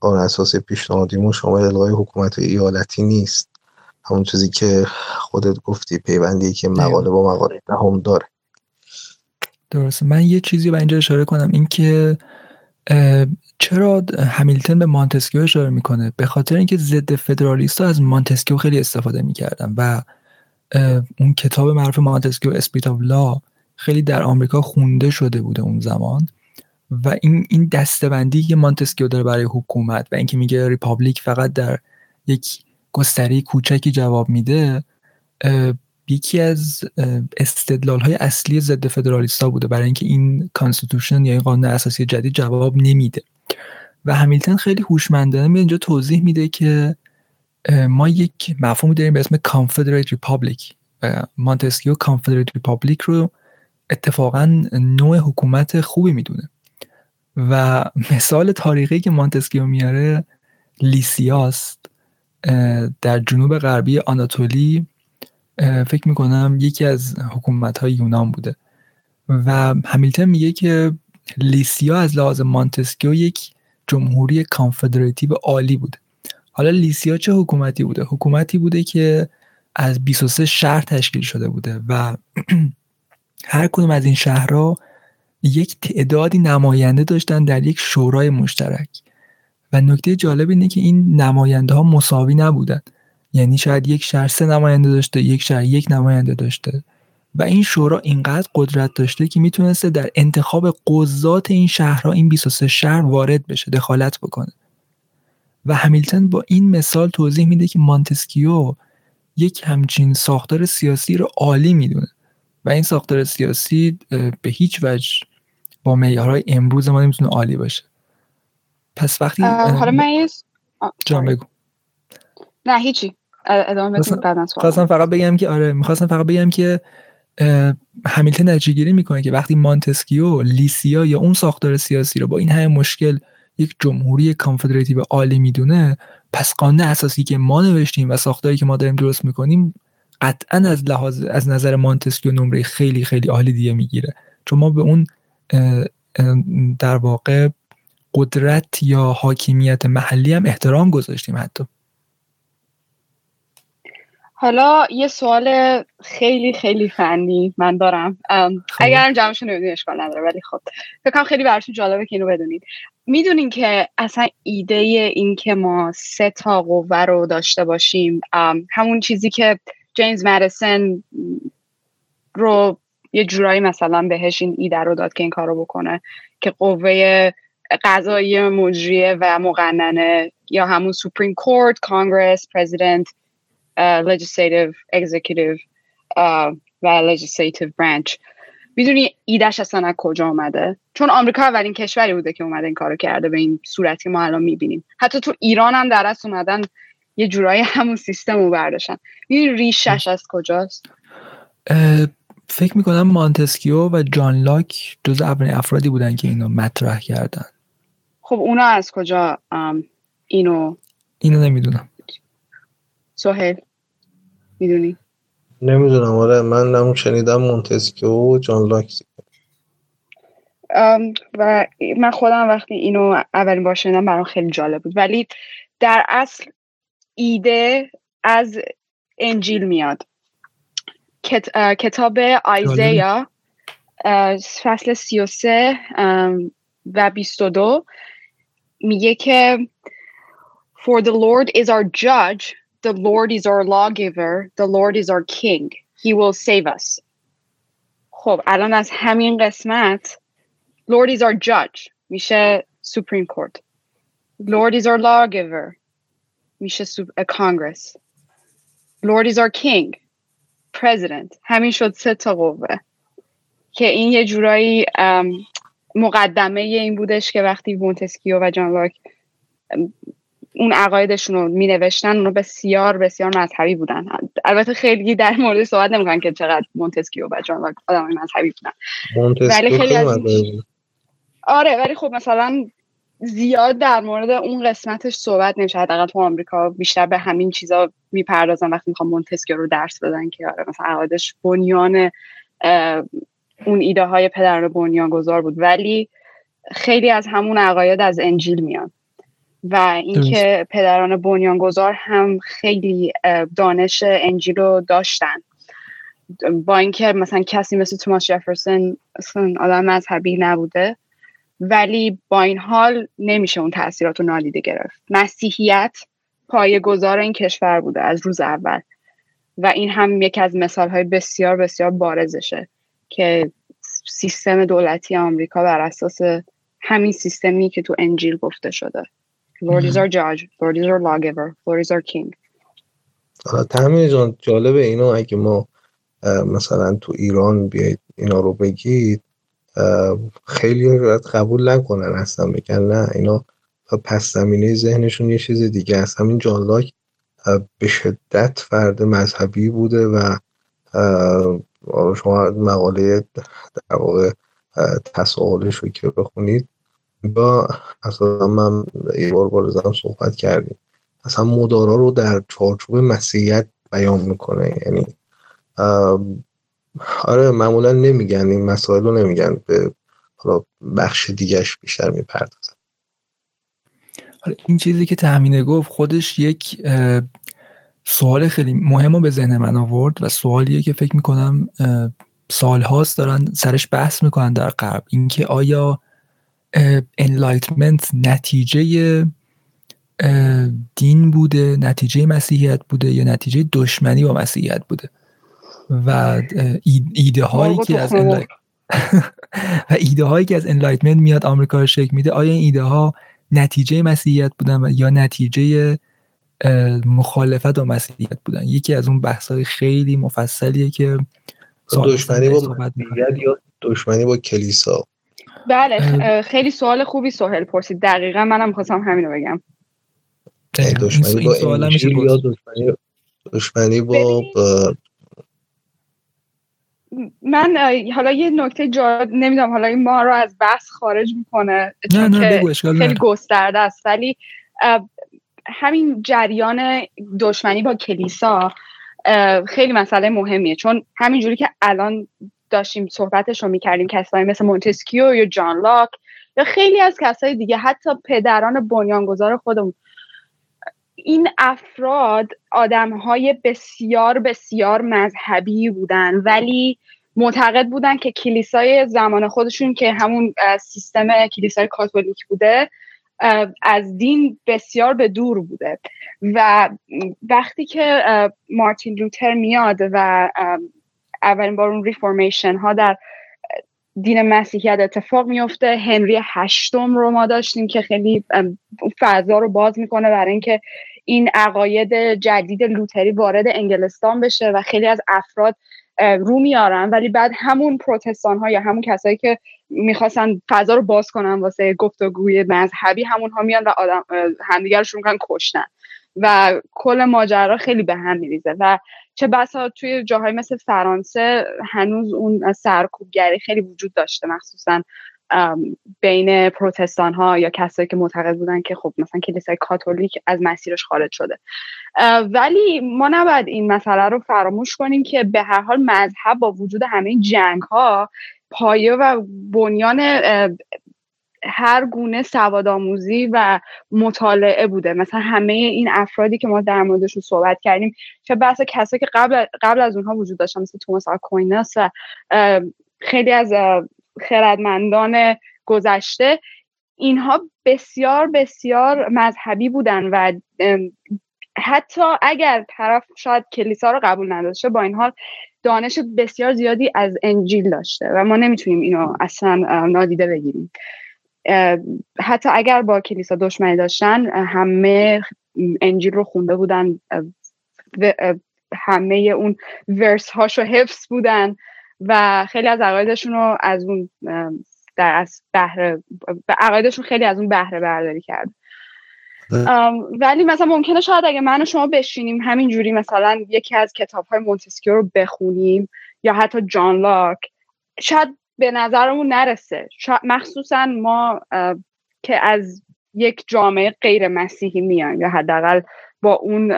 قانون اساسی پیشنهادیمون شامل الغای حکومت ایالتی نیست. همون چیزی که خودت گفتی پیوندی که مقاله با مقاله هم داره. درسته. من یه چیزی به اینجا اشاره کنم. اینکه چرا همیلتون به مانتسکیو اشاره می‌کنه؟ به خاطر اینکه ضد فدرالیست ها از مانتسکیو خیلی استفاده می‌کردن و اون کتاب معروف مانتسکیو Spirit of Law خیلی در آمریکا خونده شده بوده اون زمان. و این این دسته‌بندی که مانتسکیو داره برای حکومت و اینکه میگه republic فقط در یک گستره کوچکی جواب میده یکی از استدلال های اصلی ضد فدرالیستا بوده برای اینکه این constitution یا این قانون اساسی جدید جواب نمیده. و همیلتون خیلی هوشمندانه می اینجا توضیح میده که ما یک مفهومی داریم به اسم Confederate Republic و مانتسکیو Confederate Republic رو اتفاقا نوع حکومت خوبی می‌دونه. و مثال تاریخی که مانتسکیو میاره لیسیاست در جنوب غربی آناتولی فکر می‌کنم یکی از حکومت های یونان بوده. و همیلتون میگه که لیسیا از لحاظ مانتسکیو یک جمهوری کانفدراتیو عالی بوده حالا لیسیا چه حکومتی بوده؟ حکومتی بوده که از 23 شهر تشکیل شده بوده و هر کدوم از این شهرها یک تعدادی نماینده داشتن در یک شورای مشترک. و نکته جالب اینه که این نماینده ها مساوی نبودن. یعنی شاید یک شهر سه نماینده داشته یک شهر یک نماینده داشته. و این شورا اینقدر قدرت داشته که می‌تونسته در انتخاب قضات این شهرها این 23 شهر وارد بشه دخالت بکنه. و همیلتون با این مثال توضیح میده که مانتسکیو یک همچین ساختار سیاسی رو عالی می‌دونه. و این ساختار سیاسی به هیچ وجه با معیارهای امروز ما نمی‌تونه عالی باشه. پس وقتی حالا من جان بگو. نه هیچی. ادامه خواستم فقط بگم که آره می‌خواستم فقط بگم که همیلتون نتیجه گیری می‌کنه که وقتی مانتسکیو لیسیا یا اون ساختار سیاسی رو با این همه مشکل یک جمهوری کانفدراتیو عالی می‌دونه پس قانون اساسی که ما نوشتیم و ساختاری که ما داریم درست می‌کنیم قطعا از لحاظ از نظر مانتسکیو نمره خیلی خیلی عالی دیگه می‌گیره. چون ما به اون در واقع قدرت یا حاکمیت محلی هم احترام گذاشتیم حتی. حالا یه سوال خیلی خیلی فنی من دارم خب. اگر جمعشون نمی‌دونی اشکال نداره ولی خب فکرم خیلی براتون جالبه که اینو بدونید می‌دونین که اصلا ایده این که ما سه تا قوه رو داشته باشیم همون چیزی که جیمز مدیسن رو یه جورایی مثلا بهش این ایده رو داد که این کارو بکنه که قوه قضایی مجریه و مقننه یا همون سوپریم کورت کانگرس پرزیدنت legislative executive و legislative branch. می‌دونی ایدهش اصلا از کجا آمده چون آمریکا اولین کشوری بوده که اومده این کارو کرده به این صورتی ما الان می‌بینیم. حتی تو ایران هم در اصل اومدن یه جورایی همون سیستم رو برداشتن. این ریشش از کجاست؟ فکر می‌کنم مانتسکیو و جان لاک جز اولین افرادی بودن که اینو مطرح کردن. خب اونا از کجا اینو اینو نمی‌دونم. سوهل می‌دونی؟ نمی‌دونم آره من نمون شنیدم مونتسکیو و جان لاک و من خودم وقتی اینو اولین بار شنیدم برام خیلی جالب بود. ولی در اصل ایده از انجیل میاد. کتاب آیزیا فصل 33 و 22 میگه که For the Lord is our judge, the Lord is our lawgiver, the Lord is our king. He will save us. خب الان از همین قسمت Lord is our judge میشه Supreme Court. Lord is our lawgiver میشه a Congress. Lord is our king president همین شد سه تا قوه که این یه جورایی مقدمه این بودش که وقتی مونتسکیو و جان لاک اون عقایدشون رو می نوشتن بسیار بسیار مذهبی بودن. البته خیلی در مورد صحبت نمی‌کنن که چقدر مونتسکیو و جان آدم مذهبی بودن. ولی خیلی از آره ولی خب مثلا زیاد در مورد اون قسمتش صحبت نمیشه. حداقل تو آمریکا بیشتر به همین چیزا می‌پردازن وقتی می‌خوام مونتسکیو رو درس بدن که آره مثلا عقایدش بنیان اون ایده های پدران بنیان گذار بود. ولی خیلی از همون عقاید از انجیل میان. و اینکه پدران بنیان گذار هم خیلی دانش انجیل رو داشتن. با اینکه مثلا کسی مثل توماس جفرسون آدم مذهبی نبوده ولی با این حال نمیشه اون تاثیرات رو نادیده گرفت. مسیحیت پایه گذار این کشور بوده از روز اول. و این هم یکی از مثال های بسیار بسیار بارزشه که سیستم دولتی آمریکا بر اساس همین سیستمی که تو انجیل گفته شده. Lord is our judge. Lord is our lawgiver. Lord is our king. تامین جان جالبه اینو اگه ما مثلا تو ایران بیایید اینا رو بگید خیلی قبول نکنن اصلا بگن نه اینا پس زمینه ذهنشون یه چیز دیگه است. همین جان لاک به شدت فرد مذهبی بوده و شما مقاله در واقع تساهلش رو که بخونید با اصلا من یه بار بارزم صحبت کردیم. اصلا مدارا رو در چارچوب مسیحیت بیان می‌کنه. یعنی آره معمولا نمیگن این مسائل رو نمیگن. به حالا بخش دیگهش بیشتر می‌پردازن. این چیزی که تامینه گفت خودش یک سوال خیلی مهم رو به ذهن من آورد و سوالیه که فکر می‌کنم سالهاست دارن سرش بحث می‌کنن در غرب اینکه آیا Enlightenment نتیجه دین بوده نتیجه مسیحیت بوده یا نتیجه دشمنی با مسیحیت بوده. و ایده هایی که از و ایده هایی که از Enlightenment میاد آمریکا رو شکل میده آیا این ایده ها نتیجه مسیحیت بودن یا نتیجه مخالفت با مسیحیت بودن؟ یکی از اون بحث های خیلی مفصلیه که دشمنی با مسیحیت یا دشمنی با کلیسا؟ بله خیلی سوال خوبی سوهل پرسید. دقیقا منم خواستم همینو بگم. دشمنی با یا دشمنی دشمنی با من حالا یه نکته جا نمی‌دونم حالا این ما رو از بحث خارج می‌کنه نه نه خیلی گسترده است. ولی همین جریان دشمنی با کلیسا خیلی مسئله مهمیه. چون همینجوری که الان داشتیم صحبتش رو می‌کردیم کسایی مثل مونتسکیو یا جان لاک یا خیلی از کسای دیگه حتی پدران بنیانگذار خودمون. این افراد آدم های بسیار بسیار مذهبی بودن ولی معتقد بودن که کلیسای زمان خودشون که همون سیستم کلیسای کاتولیک بوده از دین بسیار به دور بوده. و وقتی که مارتین لوتر میاد و اولین بار اون ریفورمیشن ها در دین مسیحیت اتفاق میفته. هنری هشتم رو ما داشتیم که خیلی فضا رو باز می‌کنه برای اینکه این عقاید جدید لوتری وارد انگلستان بشه و خیلی از افراد رو میارن. ولی بعد همون پروتستان ها یا همون کسایی که می‌خواستن فضا رو باز کنن واسه گفتگوی مذهبی همون ها میان و آدم همدیگر رو می‌کنن کشتن. و کل ماجرا خیلی به هم میریزه و چه بسا توی جاهای مثل فرانسه هنوز اون سرکوبگری خیلی وجود داشته مخصوصا بین پروتستان ها یا کسایی که معتقد بودن که خب مثلا کلیسای کاتولیک از مسیرش خارج شده. ولی ما نباید این مسئله رو فراموش کنیم که به هر حال مذهب با وجود همه جنگ ها پایه و بنیان هر گونه سواد آموزی و مطالعه بوده. مثلا همه این افرادی که ما در موردشون صحبت کردیم چه بحث کسایی که قبل قبل از اونها وجود داشتن مثل توماس آکویناس و خیلی از خردمندان گذشته اینها بسیار بسیار مذهبی بودن و حتی اگر طرف شاید کلیسا رو قبول نداشته با این حال دانش بسیار زیادی از انجیل داشته و ما نمی‌تونیم اینو اصلا نادیده بگیریم. حتی اگر با کلیسا دشمنی داشتن همه انجیل رو خونده بودن همه اون ورس هاشو حفظ بودن و خیلی از عقایدشون رو از اون در از بهره عقایدشون خیلی از اون بهره برداری کرد. ولی مثلا ممکنه شاید اگه من و شما بشینیم همینجوری مثلا یکی از کتاب های مونتسکیو رو بخونیم یا حتی جان لاک شاید به نظرمون نرسه. مخصوصا ما که از یک جامعه غیر مسیحی میایم یا حداقل با اون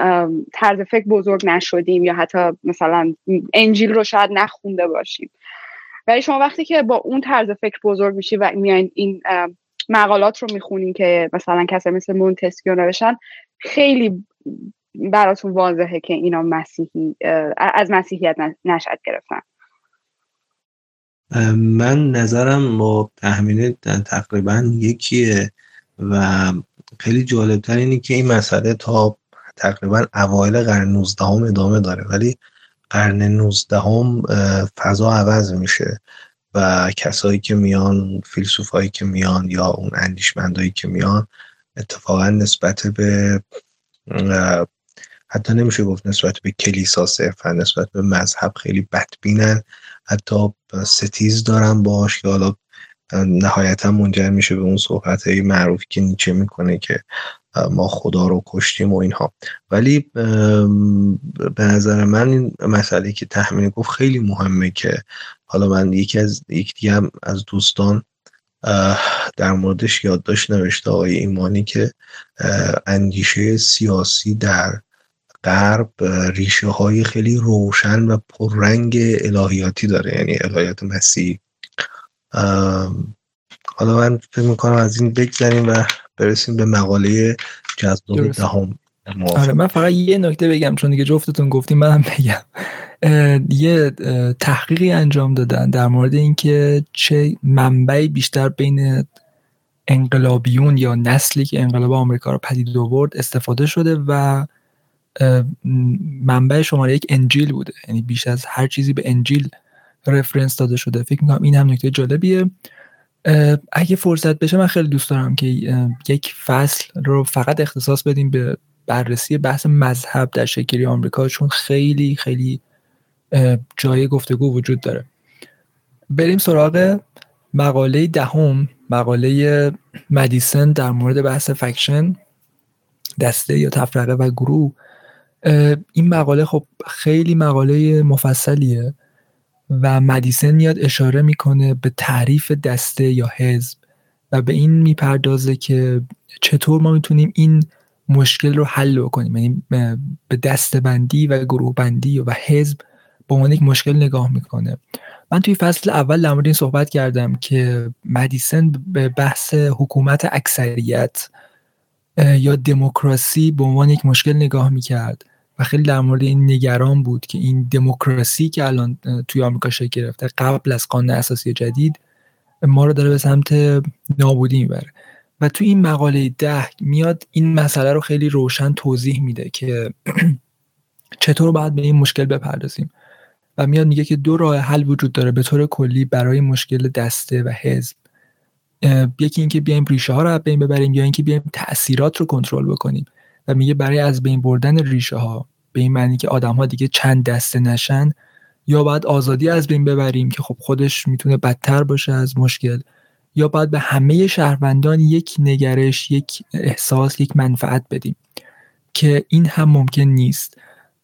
طرز فکر بزرگ نشدیم یا حتی مثلا انجیل رو شاید نخونده باشیم. ولی شما وقتی که با اون طرز فکر بزرگ میشی و میایین این مقالات رو می‌خونین که مثلا کسی مثل مونتسکیو نوشتن خیلی براتون واضحه که اینا مسیحی از مسیحیت نشد گرفتن. من نظرم با تحمیل تقریبا یکیه و خیلی جالبتر اینه که این مسئله تا تقریبا اوایل قرن 19 هم ادامه داره ولی قرن 19 هم فضا عوض میشه و کسایی که میان فیلسوفایی که میان یا اون اندیشمندایی که میان اتفاقا نسبت به حتی نمیشه گفت نسبت به کلیسا صرفا نسبت به مذهب خیلی بدبینن. حتی ستیز دارن باش که حالا نهایتا منجر میشه به اون صحبت های معروفی که نیچه می‌کنه که ما خدا رو کشتیم و اینها. ولی به نظر من این مسئله که تحمیل گفت خیلی مهمه که حالا من یکی از یک دیگه هم از دوستان در موردش یادداشت نوشته آقای ایمانی که اندیشه سیاسی در غرب ریشه های خیلی روشن و پررنگ الهیاتی داره یعنی الهیات مسیح. حالا من فکر می‌کنم از این بگذاریم و برسیم به مقاله جذاب دهم. آره من فقط یه نکته بگم چون دیگه جفتتون گفتیم منم بگم. یه تحقیقی انجام دادن در مورد اینکه چه منبعی بیشتر بین انقلابیون یا نسلی که انقلاب آمریکا رو پدید آورد استفاده شده و منبع شماره یک انجیل بوده. یعنی بیش از هر چیزی به انجیل رفرنس داده شده. فکر می‌کنم این هم نکته جالبیه. اگه فرصت بشه من خیلی دوست دارم که یک فصل رو فقط اختصاص بدیم به بررسی بحث مذهب در شکلی آمریکا چون خیلی خیلی جای گفتگو وجود داره. بریم سراغ مقاله دهم مقاله مدیسن در مورد بحث فکشن دسته یا تفرقه و گروه. این مقاله خب خیلی مقاله مفصلیه و مدیسن میاد اشاره می‌کنه به تعریف دسته یا حزب و به این می‌پردازه که چطور ما می‌تونیم این مشکل رو حل بکنیم. یعنی به دسته بندی و گروه بندی و حزب به عنوان یک مشکل نگاه می‌کنه. من توی فصل اول در این صحبت کردم که مدیسن به بحث حکومت اکثریت یا دموکراسی به عنوان یک مشکل نگاه می‌کرد. و خیلی در مورد این نگران بود که این دموکراسی که الان توی آمریکا شکل گرفته قبل از قانون اساسی جدید ما رو داره به سمت نابودی می‌بره. و توی این مقاله ده میاد این مسئله رو خیلی روشن توضیح میده که چطور باید به این مشکل بپردازیم. و میاد میگه که دو راه حل وجود داره به طور کلی برای مشکل دسته و حزب. یکی اینکه بیایم ریشه ها رو بین ببریم یا اینکه بیایم تاثیرات رو کنترل بکنیم. و میگه برای از بین بردن ریشه ها به این معنی که آدم ها دیگه چند دسته نشن یا باید آزادی از بین ببریم که خب خودش می‌تونه بدتر باشه از مشکل یا باید به همه شهروندان یک نگرش یک احساس یک منفعت بدیم که این هم ممکن نیست.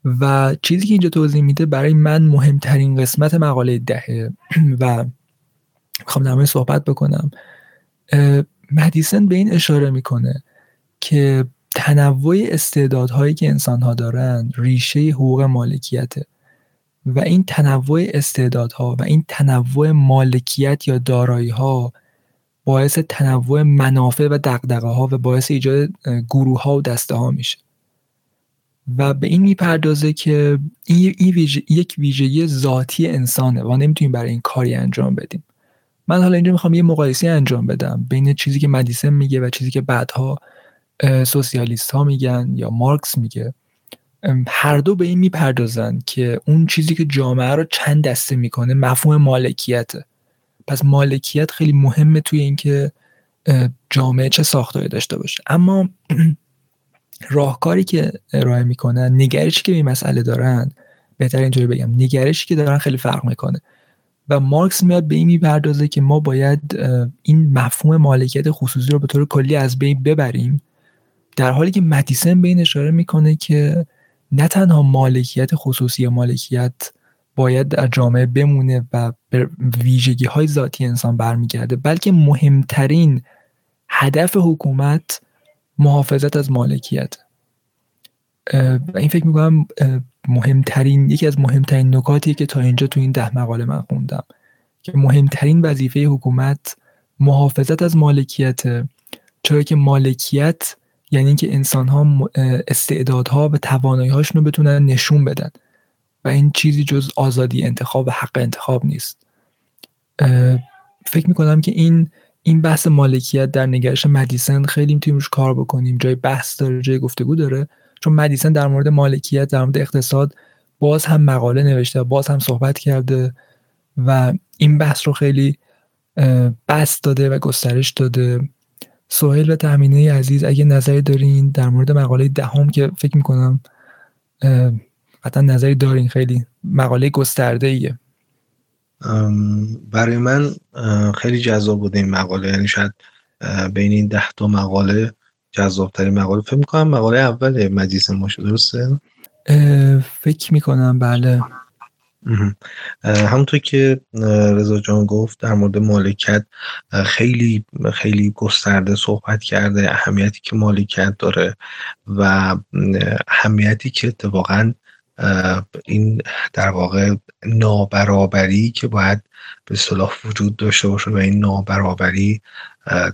و چیزی که اینجا توضیح میده برای من مهمترین قسمت مقاله دهه و می‌خوام در صحبت بکنم مدیسن به این اشاره می‌کنه که تنوع استعدادهایی که انسان ها دارن ریشه حقوق مالکیته. و این تنوع استعدادها و این تنوع مالکیت یا دارایی ها باعث تنوع منافع و دقدقه ها و باعث ایجاد گروه ها و دسته ها میشه. و به این می‌پردازه که این یک ویژگی ذاتی انسانه و نمی‌تونیم برای این کاری انجام بدیم. من حالا اینجا می‌خوام یه مقایسه انجام بدم بین چیزی که مدیسن میگه و چیزی که بعدها سوسیالیست ها میگن یا مارکس میگه. هر دو به این می‌پردازن که اون چیزی که جامعه رو چند دسته می‌کنه مفهوم مالکیته. پس مالکیت خیلی مهمه توی اینکه جامعه چه ساختاری داشته باشه. اما راهکاری که ارائه می‌کنن نگرشی که به این مسئله دارن بهتر اینطوری بگم نگرشی که دارن خیلی فرق می‌کنه. و مارکس میاد به این می‌پردازه که ما باید این مفهوم مالکیت خصوصی رو به طور کلی از بین ببریم. در حالی که مدیسن به این اشاره می‌کنه که نه تنها مالکیت خصوصی مالکیت باید در جامعه بمونه و به ویژگی های ذاتی انسان برمیگرده بلکه مهمترین هدف حکومت محافظت از مالکیت. و این فکر می‌کنم مهمترین یکی از مهمترین نکاتی که تا اینجا تو این ده مقاله من خوندم که مهمترین وظیفه حکومت محافظت از مالکیت چرا که مالکیت یعنی که انسان ها استعدادها و توانایی رو بتونن نشون بدن. و این چیزی جز آزادی انتخاب و حق انتخاب نیست. فکر می‌کنم که این این بحث مالکیت در نگرش مدیسن خیلی می‌تونیم روش کار بکنیم. جای بحث داره جای گفتگو داره. چون مدیسن در مورد مالکیت در مورد اقتصاد باز هم مقاله نوشته باز هم صحبت کرده و این بحث رو خیلی بحث داده و گسترش داده. سوهل و تامینه عزیز اگه نظری دارین در مورد مقاله دهم که فکر می‌کنم قطعا نظری دارین خیلی مقاله گسترده ایه برای من خیلی جذاب بوده این مقاله. یعنی شاید بین این ده تا مقاله جذابترین مقاله. فکر می‌کنم مقاله اول مجلس ما شده درسته؟ فکر می‌کنم بله. همونطور که رضا جان گفت در مورد مالکیت خیلی خیلی گسترده صحبت کرده اهمیتی که مالکیت داره و اهمیتی که اتفاقا این در واقع نابرابری که باید به صلاح وجود داشته باشه و این نابرابری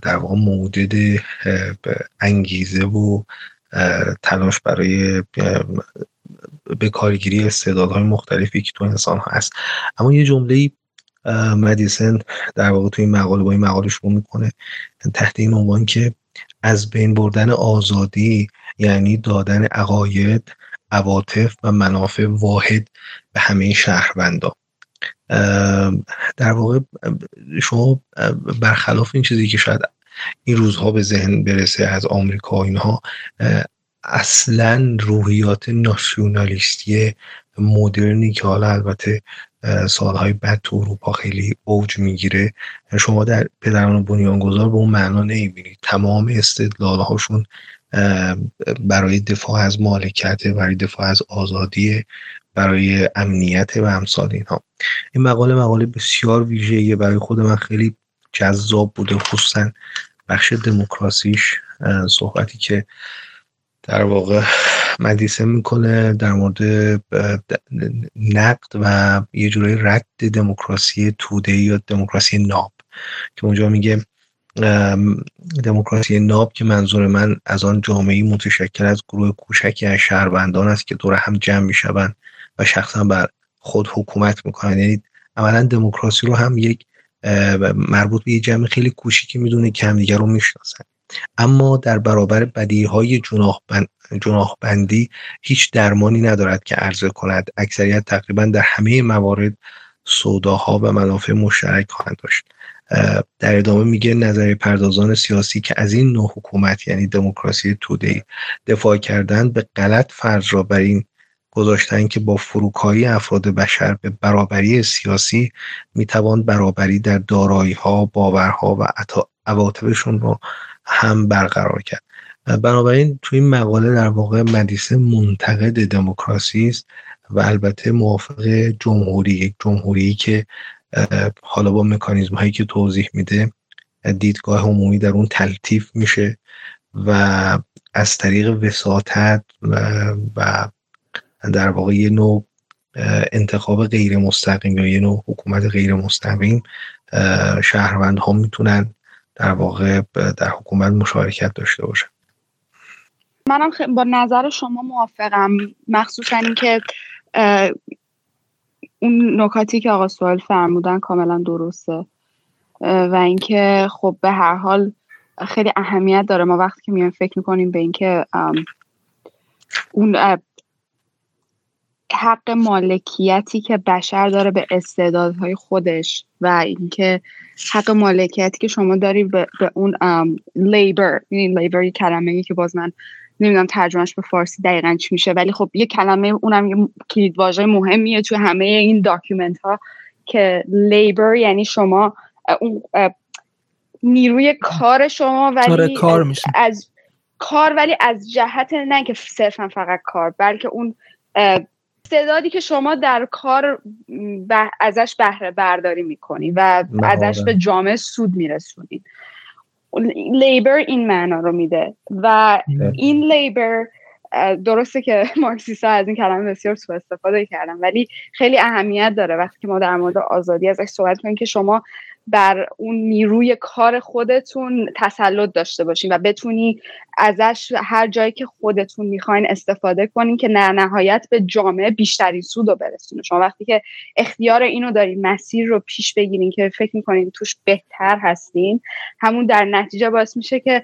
در واقع موجد انگیزه و تلاش برای به کارگیری استعدادهای مختلفی که تو انسان هست. اما یه جمله مدیسن در واقع تو این مقاله با این مقاله شروع می‌کنه تحت این عنوان که از بین بردن آزادی یعنی دادن عقاید عواطف و منافع واحد به همه شهروندان در واقع شما برخلاف این چیزی که شاید این روزها به ذهن برسه از آمریکا اینها اصلا روحیات ناسیونالیستی مدرنی که حالا البته سالهای بعد تو اروپا خیلی اوج می‌گیره شما در پدران بنیانگذار به اون معنا نمی‌بینید تمام استدلال هاشون برای دفاع از مالکت برای دفاع از آزادی برای امنیت و امثال اینها. این مقاله مقاله بسیار ویژه‌ایه. برای خود من خیلی جذاب بوده خصوصا بخش دموکراسیش صحبتی که در واقع مدیسه می‌کنه در مورد نقد و یه جورایی رد دموکراسی توده یا دموکراسی ناب که اونجا میگه دموکراسی ناب که منظور من از آن جامعه متشکل از گروه کوچکی از شهروندان است که دور هم جمع می‌شوند و شخصا بر خود حکومت می‌کنن یعنی اولا دموکراسی رو هم یک مربوط به یه جمع خیلی کوچیکی می‌دونه که همدیگر رو می‌شناسن. اما در برابر بدی های جناح, بندی هیچ درمانی ندارد که عرضه کند. اکثریت تقریبا در همه موارد سوداها و منافع مشترک خواهند داشت. در ادامه میگه نظری پردازان سیاسی که از این نوع حکومت یعنی دموکراسی توده دفاع کردن به غلط فرض را بر این گذاشتن که با فروکایی افراد بشر به برابری سیاسی می‌توان برابری در دارایی ها باورها و عواطفشون رو هم برقرار کرد. بنابراین توی این مقاله در واقع مدیسه منتقد دموکراسی است و البته موافق جمهوری یک جمهوری که حالا با مکانیزم هایی که توضیح میده دیدگاه عمومی در اون تلطیف میشه و از طریق وساطت و در واقع یه نوع انتخاب غیر مستقیم یا یه نوع حکومت غیر مستقیم شهروند ها می‌تونن در واقع در حکومت مشارکت داشته باشن منم با نظر شما موافقم. مخصوصا اینکه اون نکاتی که آقا سوال فرمودن کاملا درسته. و اینکه خب به هر حال خیلی اهمیت داره. ما وقتی که میایم فکر می‌کنیم به اینکه اون حق مالکیتی که بشر داره به استعدادهای خودش و اینکه حق مالکیتی که شما داری به, اون labor این labor یه کلمه که باز من نمی‌دونم ترجمهش به فارسی دقیقا چی میشه ولی خب یه کلمه اونم یه کلید واژه مهمیه تو همه این document ها که لیبر یعنی شما اون نیروی کار شما ولی کار میشه. از کار ولی از جهت نه که صرفا فقط کار بلکه اون استعدادی که شما در کار ازش بهره برداری می‌کنی و ازش به جامعه سود میرسونید لیبر این معنا رو میده و این لیبر درسته که مارکسیست ها از این کلمه بسیار سوء استفاده کردن ولی خیلی اهمیت داره وقتی که ما در مورد آزادی ازش صحبت کنیم که شما بر اون نیروی کار خودتون تسلط داشته باشین و بتونی ازش هر جایی که خودتون می‌خواین استفاده کنین که نه نهایت به جامعه بیشتری سود رو برسونه. شما وقتی که اختیار اینو دارین مسیر رو پیش بگیرین که فکر می‌کنین توش بهتر هستین همون در نتیجه باعث میشه که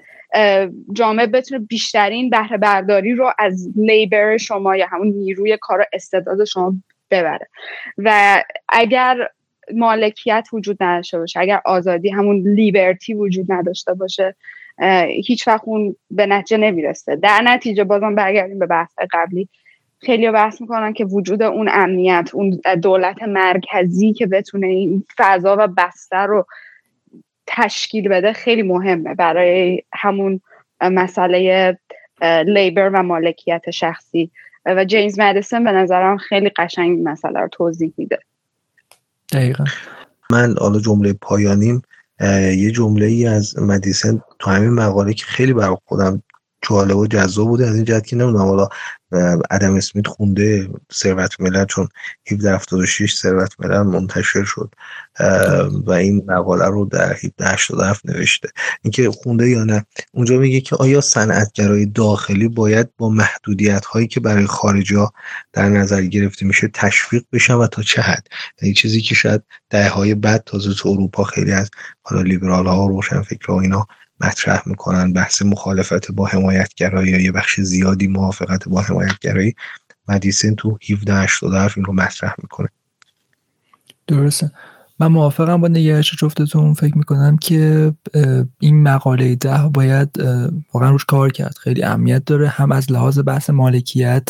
جامعه بتونه بیشترین بهره برداری رو از لیبر شما یا همون نیروی کار و استعداد شما ببره. و اگر مالکیت وجود نداشته باشه. اگر آزادی همون لیبرتی وجود نداشته باشه هیچ وقت اون به نتیجه نمی‌رسه. در نتیجه بازم برگردیم به بحث قبلی. خیلی بحث می‌کنن که وجود اون امنیت اون دولت مرکزی که بتونه این فضا و بستر رو تشکیل بده خیلی مهمه برای همون مسئله لیبر و مالکیت شخصی. و جیمز مدیسن به نظرم خیلی قشنگ مسئله رو توضیح میده. دقیقا. من حالا جمله پایانیم یه جمله ای از مدیسن تو همین مقاله که خیلی برای خودم جالب و جذاب بوده از این جهت که نمی‌دونم. حالا ادم اسمیت خونده ثروت ملل چون 1776 ثروت ملل منتشر شد و این مقاله رو در 1787 نوشته. اینکه خونده یا نه اونجا میگه که آیا صنعتگرای داخلی باید با محدودیت هایی که برای خارجی ها در نظر گرفته میشه تشویق بشن و تا چه حد؟ یعنی چیزی که شاید ده های بعد تازه تو اروپا خیلی از حالا لیبرال ها و روشن فکر ها اینا مطرح می‌کنن. بحث مخالفت با حمایتگرایی یا یه بخش زیادی موافقت با حمایتگرایی مدیسن تو 1787 این رو مطرح می‌کنه. درسته. من موافقم با نگرش جفتتون. فکر می‌کنم که این مقاله ده باید واقعا روش کار کرد. خیلی اهمیت داره. هم از لحاظ بحث مالکیت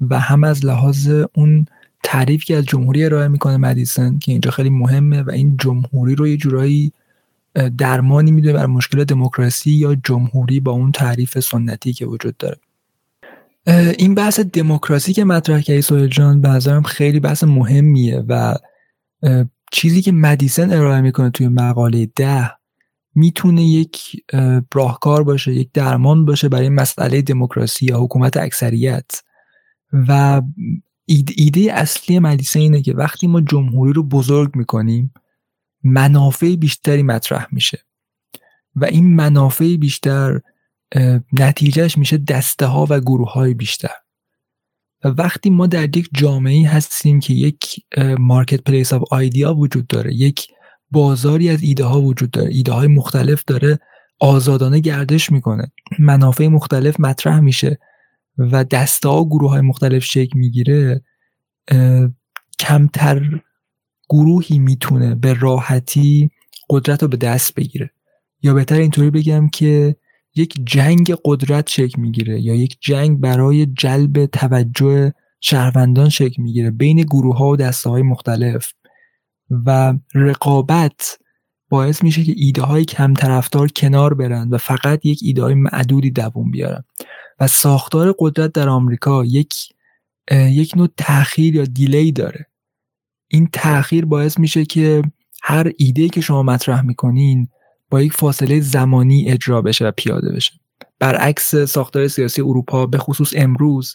و هم از لحاظ اون تعریف که از جمهوری ارائه می‌کنه مدیسن که اینجا خیلی مهمه و این جمهوری رو یه جورایی درمانی میده بر مشکل دموکراسی یا جمهوری با اون تعریف سنتی که وجود داره. این بحث دموکراسی که مطرح کردی سوهل جان به نظرم خیلی بحث مهمیه و چیزی که مدیسن ارائه می‌کنه توی مقاله ده می‌تونه یک راهکار باشه یک درمان باشه برای مسئله دموکراسی یا حکومت اکثریت. و ایده اصلی مدیسن اینه که وقتی ما جمهوری رو بزرگ می‌کنیم منافع بیشتری مطرح میشه. و این منافع بیشتر نتیجهش میشه دسته ها و گروه های بیشتر. و وقتی ما در یک جامعه هستیم که یک marketplace of idea وجود داره یک بازاری از ایده ها وجود داره ایده های مختلف داره آزادانه گردش می‌کنه منافع مختلف مطرح میشه و دسته ها گروه های مختلف شکل می‌گیره کمتر گروهی می‌تونه به راحتی قدرت رو به دست بگیره. یا بهتر اینطوری بگم که یک جنگ قدرت شکل می‌گیره یا یک جنگ برای جلب توجه شهروندان شکل می‌گیره بین گروه ها و دسته های مختلف. و رقابت باعث میشه که ایده های کم طرفدار کنار برن و فقط یک ایده های معدودی دووم بیارن. و ساختار قدرت در آمریکا یک یک نوع تاخیر یا دیلی داره. این تاخیر باعث میشه که هر ایده که شما مطرح می‌کنین با یک فاصله زمانی اجرا بشه و پیاده بشه. برعکس ساختار سیاسی اروپا به خصوص امروز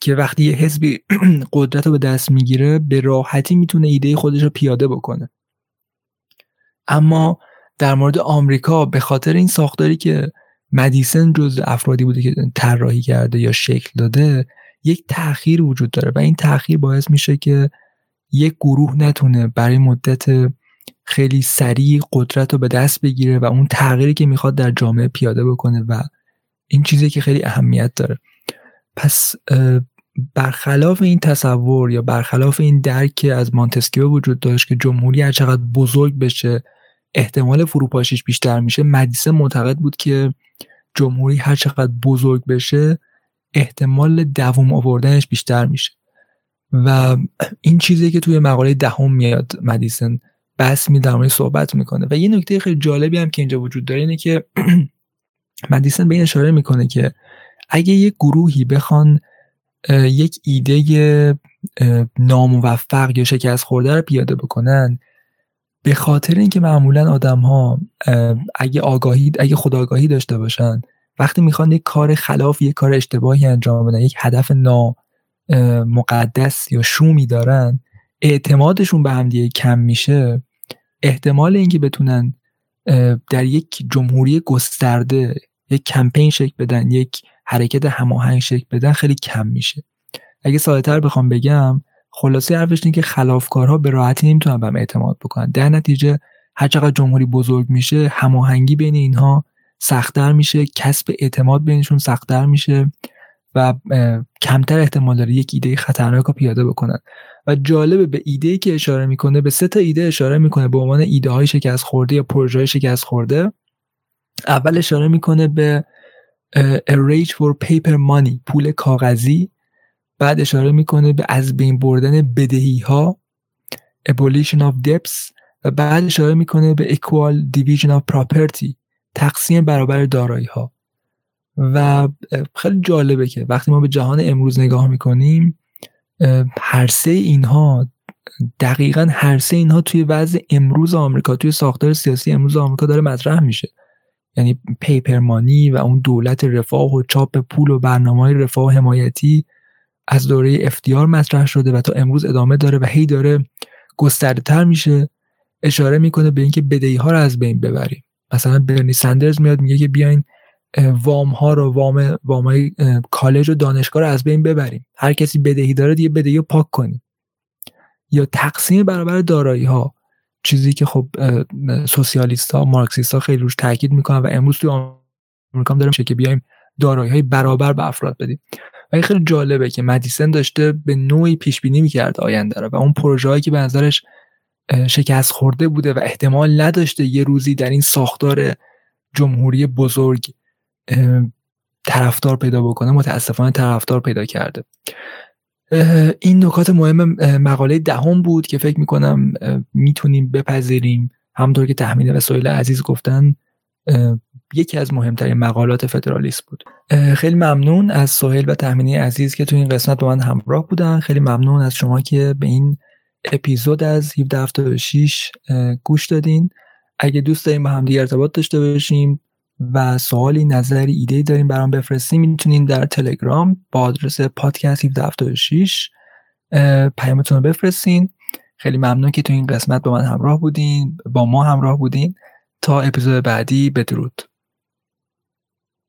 که وقتی یه حزبی قدرت رو به دست می‌گیره به راحتی می‌تونه ایده خودش رو پیاده بکنه. اما در مورد آمریکا به خاطر این ساختاری که مدیسن جز افرادی بوده که طراحی کرده یا شکل داده یک تاخیر وجود داره و این تاخیر باعث میشه که یک گروه نتونه برای مدت خیلی سریع قدرت رو به دست بگیره و اون تغییری که می‌خواد در جامعه پیاده بکنه و این چیزی که خیلی اهمیت داره. پس برخلاف این تصور یا برخلاف این درک که از مانتسکیو وجود داشت که جمهوری هر چقدر بزرگ بشه احتمال فروپاشیش بیشتر میشه مدیسه معتقد بود که جمهوری هر چقدر بزرگ بشه احتمال دوم آوردنش بیشتر میشه. و این چیزی که توی مقاله دهم میاد مدیسن بس می در صحبت می‌کنه. و یه نکته خیلی جالبی هم که اینجا وجود داره اینه که مدیسن به این اشاره می‌کنه که اگه یک گروهی بخوان یک ایده ناموفق یا شکست خورده رو پیاده بکنن به خاطر اینکه معمولا آدم ها اگه آگاهی اگه خداگاهی داشته باشن وقتی می‌خوان یک کار خلاف یک کار اشتباهی انجام بدن یک هدف نا مقدس یا شومی دارن اعتمادشون به همدیگه کم میشه. احتمال اینکه بتونن در یک جمهوری گسترده یک کمپین شکل بدن یک حرکت هماهنگ شکل بدن خیلی کم میشه. اگه سادهتر بخوام بگم خلاصه حرفش که خلافکارها به راحتی نمی‌تونن بهم اعتماد بکنن. در نتیجه هر چقدر جمهوری بزرگ میشه هماهنگی بین اینها سختتر میشه کسب اعتماد بینشون سختتر میشه و کمتر احتمال داره یک ایده خطرناک رو پیاده بکنن. و جالبه به ایده که اشاره می‌کنه به سه تا ایده اشاره می‌کنه. به عنوان ایده های شکست خورده یا پروژه های شکست خورده اول اشاره می‌کنه به a rage for paper money پول کاغذی. بعد اشاره می‌کنه به از بین بردن بدهی ها abolition of debts. و بعد اشاره می‌کنه به equal division of property تقسیم برابر دارایی ها و خیلی جالبه که وقتی ما به جهان امروز نگاه می‌کنیم هر سه اینها دقیقا هر سه اینها توی وضع امروز آمریکا توی ساختار سیاسی امروز آمریکا داره مطرح میشه. یعنی پیپرمانی و اون دولت رفاه و چاپ پول و برنامه رفاه حمایتی از دوره افتیار مطرح شده و تا امروز ادامه داره و هی داره گسترده تر میشه. اشاره می‌کنه به اینکه بدهی ها رو از بین ببریم. مثلا برنی سندرز میاد میگه که بیاین وام ها رو وام وام کالج و دانشگاه رو از بین ببریم. هر کسی بدهی داره دیگه بدهی رو پاک کنیم. یا تقسیم برابر دارایی ها چیزی که خب سوسیالیست ها مارکسیست ها خیلی روش تاکید می‌کنن و امروز توی آمریکا داره میشه که بیایم دارایی های برابر به افراد بدیم. و این خیلی جالبه که مدیسن داشته به نوعی پیش بینی می‌کرد آینده رو و اون پروژه هایی که به نظرش شکست خورده بوده و احتمال نداشته یه روزی در این ساختار جمهوری بزرگ طرفدار پیدا بکنه متاسفانه طرفدار پیدا کرده. این نکات مهم مقاله دهم بود که فکر می‌کنم می‌تونیم بپذیریم. همطور که تحمیل وسایل عزیز گفتن یکی از مهمترین مقالات فدرالیست بود. خیلی ممنون از سهیل و تحمینی عزیز که تو این قسمت با من همراه بودن. خیلی ممنون از شما که به این اپیزود از 1776 گوش دادین. اگه دوست داریم با هم دیگه ارتباط داشته باشیم و سوالی نظری ایده داریم برام بفرستیم می‌تونین در تلگرام با آدرس پادکست 1776 پیامتون رو بفرستین. خیلی ممنون که تو این قسمت با من همراه بودین با ما همراه بودین. تا اپیزود بعدی بدرود.